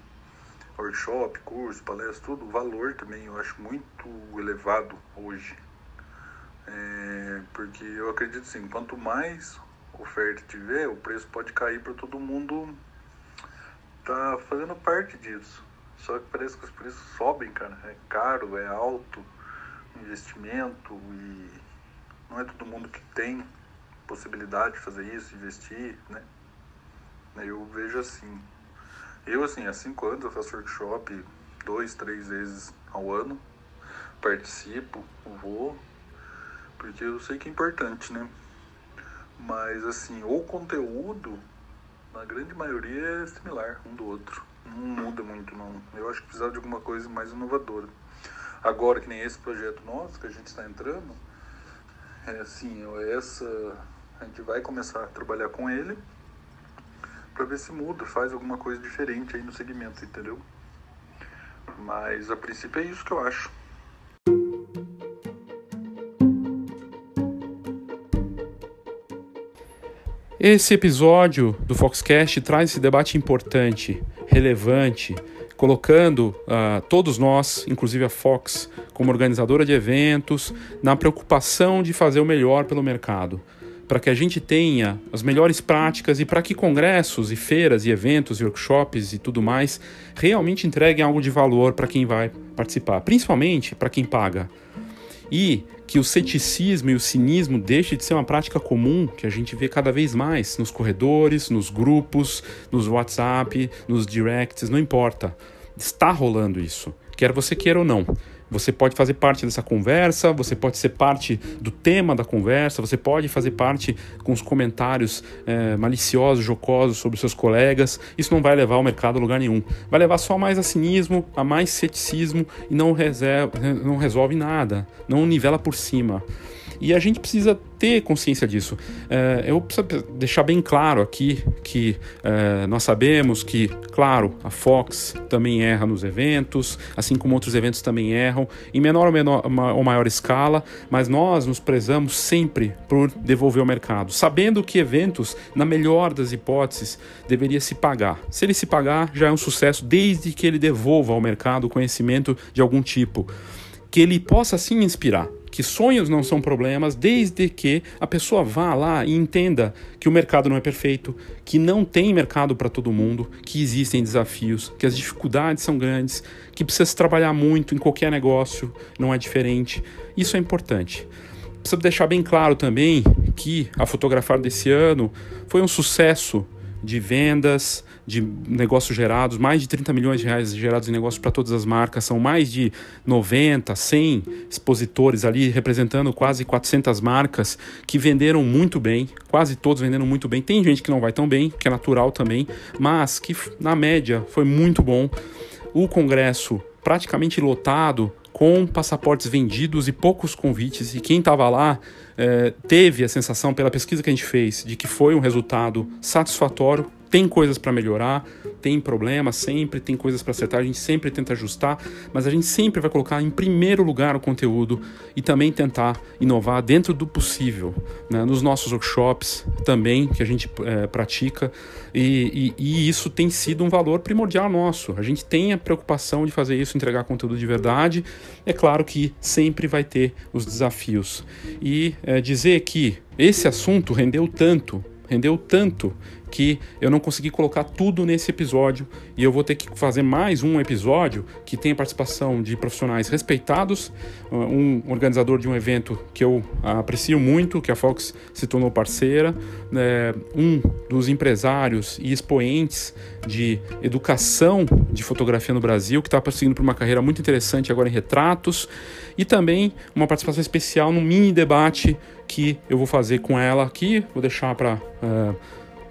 workshop, curso, palestra, tudo, o valor também eu acho muito elevado hoje. É, porque eu acredito assim, quanto mais oferta tiver, o preço pode cair para todo mundo tá fazendo parte disso. Só que parece que os preços sobem, cara. É caro, é alto investimento e não é todo mundo que tem possibilidade de fazer isso, investir, né? Eu vejo assim. Eu, assim, há cinco anos eu faço workshop dois, três vezes ao ano. Participo, vou, porque eu sei que é importante, né? Mas, assim, o conteúdo, na grande maioria, é similar um do outro. Não muda muito, não. Eu acho que precisava de alguma coisa mais inovadora. Agora, que nem esse projeto nosso, que a gente está entrando, é assim, essa... A gente vai começar a trabalhar com ele para ver se muda, faz alguma coisa diferente aí no segmento, entendeu? Mas a princípio é isso que eu acho. Esse episódio do Foxcast traz esse debate importante, relevante, colocando uh, todos nós, inclusive a Fox, como organizadora de eventos, na preocupação de fazer o melhor pelo mercado para que a gente tenha as melhores práticas e para que congressos e feiras e eventos e workshops e tudo mais realmente entreguem algo de valor para quem vai participar, principalmente para quem paga. E que o ceticismo e o cinismo deixe de ser uma prática comum que a gente vê cada vez mais nos corredores, nos grupos, nos WhatsApp, nos directs, não importa. Está rolando isso, quer você queira ou não. Você pode fazer parte dessa conversa, você pode ser parte do tema da conversa, você pode fazer parte com os comentários é, maliciosos, jocosos sobre seus colegas. Isso não vai levar o mercado a lugar nenhum. Vai levar só mais a cinismo, a mais ceticismo e não, reserva, não resolve nada, não nivela por cima. E a gente precisa ter consciência disso. É, eu preciso deixar bem claro aqui que é, nós sabemos que, claro, a Fox também erra nos eventos, assim como outros eventos também erram, em menor ou, menor, ou maior escala, mas nós nos prezamos sempre por devolver ao mercado, sabendo que eventos, na melhor das hipóteses, deveria se pagar. Se ele se pagar, já é um sucesso, desde que ele devolva ao mercado conhecimento de algum tipo. Que ele possa sim inspirar, que sonhos não são problemas desde que a pessoa vá lá e entenda que o mercado não é perfeito, que não tem mercado para todo mundo, que existem desafios, que as dificuldades são grandes, que precisa se trabalhar muito em qualquer negócio, não é diferente. Isso é importante. Precisa deixar bem claro também que a fotografar desse ano foi um sucesso de vendas, de negócios gerados, mais de 30 milhões de reais gerados em negócios para todas as marcas, são mais de 90, 100 expositores ali representando quase 400 marcas que venderam muito bem, quase todos venderam muito bem. Tem gente que não vai tão bem, que é natural também, mas que na média foi muito bom. O congresso praticamente lotado, com passaportes vendidos e poucos convites, e quem estava lá é, teve a sensação, pela pesquisa que a gente fez, de que foi um resultado satisfatório tem coisas para melhorar, tem problemas sempre, tem coisas para acertar, a gente sempre tenta ajustar, mas a gente sempre vai colocar em primeiro lugar o conteúdo e também tentar inovar dentro do possível, né? nos nossos workshops também que a gente é, pratica e, e, e, isso tem sido um valor primordial nosso. A gente tem a preocupação de fazer isso, entregar conteúdo de verdade. É claro que sempre vai ter os desafios e é, dizer que esse assunto rendeu tanto rendeu tanto que eu não consegui colocar tudo nesse episódio e eu vou ter que fazer mais um episódio que tem a participação de profissionais respeitados, uh, um organizador de um evento que eu aprecio muito, que a Fox se tornou parceira, né, um dos empresários e expoentes de educação de fotografia no Brasil, que está prosseguindo por uma carreira muito interessante agora em retratos, e também uma participação especial num mini debate que eu vou fazer com ela aqui, vou deixar para. Uh,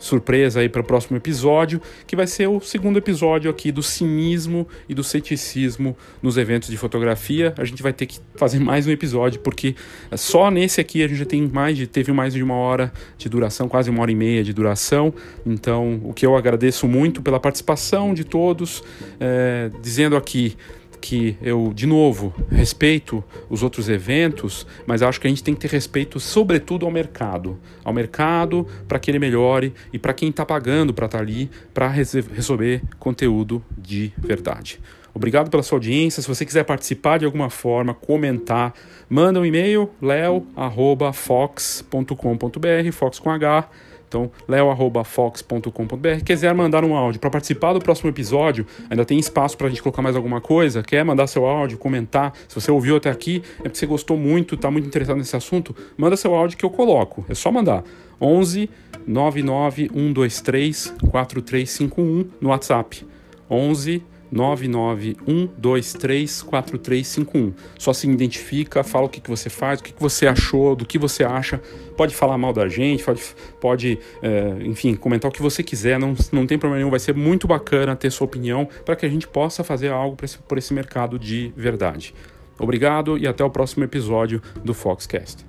surpresa aí para o próximo episódio, que vai ser o segundo episódio aqui do cinismo e do ceticismo nos eventos de fotografia. A gente vai ter que fazer mais um episódio, porque só nesse aqui a gente já tem mais de, teve mais de uma hora de duração, quase uma hora e meia de duração. Então, o que eu agradeço muito pela participação de todos, é, dizendo aqui que eu, de novo, respeito os outros eventos, mas acho que a gente tem que ter respeito, sobretudo, ao mercado. Ao mercado, para que ele melhore e para quem está pagando para estar tá ali, para receber conteúdo de verdade. Obrigado pela sua audiência. Se você quiser participar de alguma forma, comentar, manda um e-mail leo@fox.com.br, fox com H então, leo.fox.com.br. Quiser mandar um áudio para participar do próximo episódio, ainda tem espaço para a gente colocar mais alguma coisa. Quer mandar seu áudio, comentar? Se você ouviu até aqui, é porque você gostou muito, está muito interessado nesse assunto, manda seu áudio que eu coloco. É só mandar. 11 99 123 4351 no WhatsApp. 11 991234351. Só se identifica, fala o que, que você faz, o que, que você achou, do que você acha. Pode falar mal da gente, pode, pode é, enfim, comentar o que você quiser, não, não tem problema nenhum. Vai ser muito bacana ter sua opinião para que a gente possa fazer algo esse, por esse mercado de verdade. Obrigado e até o próximo episódio do Foxcast.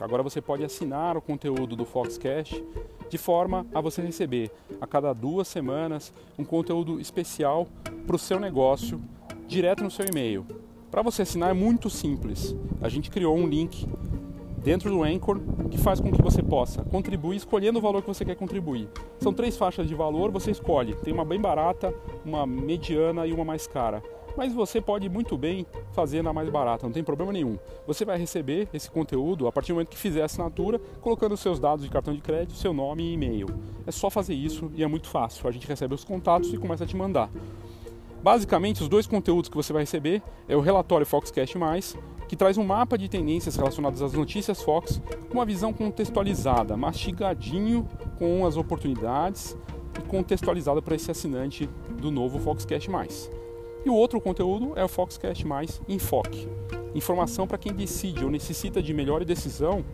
Agora você pode assinar o conteúdo do Foxcast de forma a você receber a cada duas semanas um conteúdo especial para o seu negócio direto no seu e-mail. Para você assinar é muito simples. A gente criou um link dentro do Anchor que faz com que você possa contribuir escolhendo o valor que você quer contribuir. São três faixas de valor, você escolhe. Tem uma bem barata, uma mediana e uma mais cara mas você pode muito bem fazer na mais barata, não tem problema nenhum. Você vai receber esse conteúdo a partir do momento que fizer a assinatura, colocando seus dados de cartão de crédito, seu nome e e-mail. É só fazer isso e é muito fácil. A gente recebe os contatos e começa a te mandar. Basicamente, os dois conteúdos que você vai receber é o relatório Foxcast+, que traz um mapa de tendências relacionadas às notícias Fox, com uma visão contextualizada, mastigadinho com as oportunidades e contextualizada para esse assinante do novo Foxcast+. E o outro conteúdo é o Foxcast Mais Enfoque. Informação para quem decide ou necessita de melhor decisão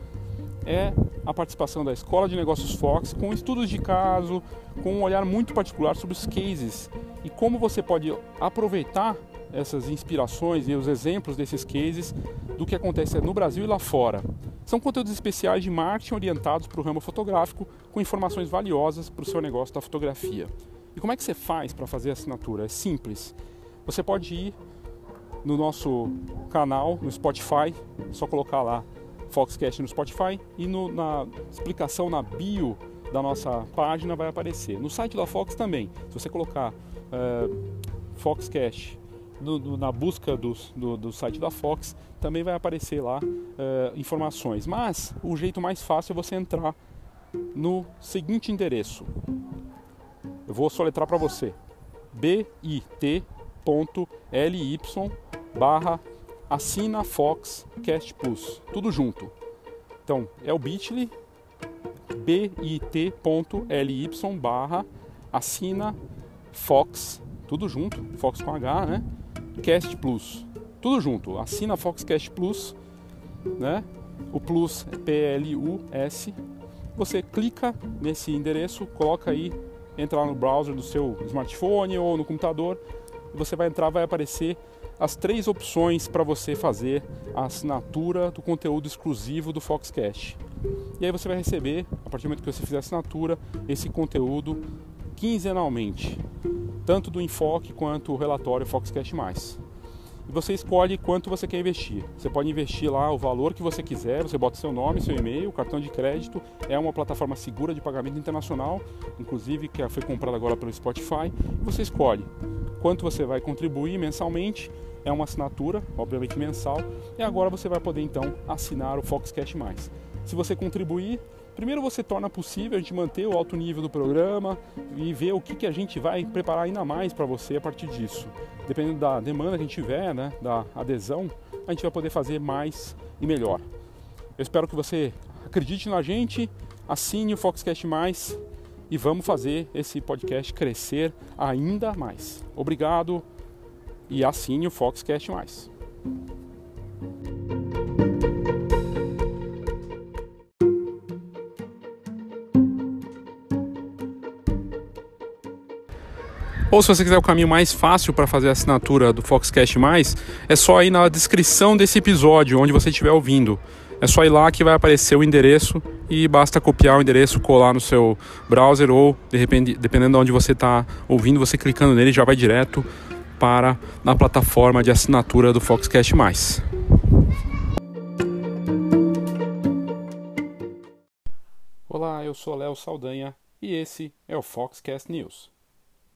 é a participação da Escola de Negócios Fox com estudos de caso, com um olhar muito particular sobre os cases e como você pode aproveitar essas inspirações e os exemplos desses cases do que acontece no Brasil e lá fora. São conteúdos especiais de marketing orientados para o ramo fotográfico com informações valiosas para o seu negócio da fotografia. E como é que você faz para fazer a assinatura? É simples. Você pode ir no nosso canal, no Spotify, só colocar lá Foxcast no Spotify e no, na explicação na bio da nossa página vai aparecer. No site da Fox também, se você colocar uh, Foxcast no, no, na busca do, do, do, site da Fox, também vai aparecer lá uh, informações. Mas o jeito mais fácil é você entrar no seguinte endereço. Eu vou soletrar para você: bit bit.ly barra assina Fox Cast Plus, tudo junto. Então é o bit.ly bit.ly barra assina Fox, tudo junto, Fox com H, né? Cast Plus, tudo junto, assina Fox Cast Plus, né? O Plus é P-L-U-S. Você clica nesse endereço, coloca aí, entra lá no browser do seu smartphone ou no computador, e você vai entrar, vai aparecer as três opções para você fazer a assinatura do conteúdo exclusivo do Foxcast. E aí você vai receber, a partir do momento que você fizer a assinatura, esse conteúdo quinzenalmente, tanto do enfoque quanto o relatório Foxcast+. E você escolhe quanto você quer investir. Você pode investir lá o valor que você quiser, você bota seu nome, seu e-mail, cartão de crédito. É uma plataforma segura de pagamento internacional, inclusive que foi comprada agora pelo Spotify. Você escolhe quanto você vai contribuir mensalmente. É uma assinatura, obviamente mensal, e agora você vai poder então assinar o Foxcast Mais. Se você contribuir, primeiro você torna possível a gente manter o alto nível do programa e ver o que, que a gente vai preparar ainda mais para você a partir disso. Dependendo da demanda que a gente tiver, né, da adesão, a gente vai poder fazer mais e melhor. Eu espero que você acredite na gente, assine o Foxcast Mais e vamos fazer esse podcast crescer ainda mais. Obrigado e assine o Foxcast Mais. Ou se você quiser o caminho mais fácil para fazer a assinatura do Foxcast Mais, é só ir na descrição desse episódio, onde você estiver ouvindo. É só ir lá que vai aparecer o endereço e basta copiar o endereço, colar no seu browser ou, de repente, dependendo de onde você está ouvindo, você clicando nele já vai direto para a plataforma de assinatura do Foxcast+. Olá, eu sou Léo Saldanha e esse é o Foxcast News.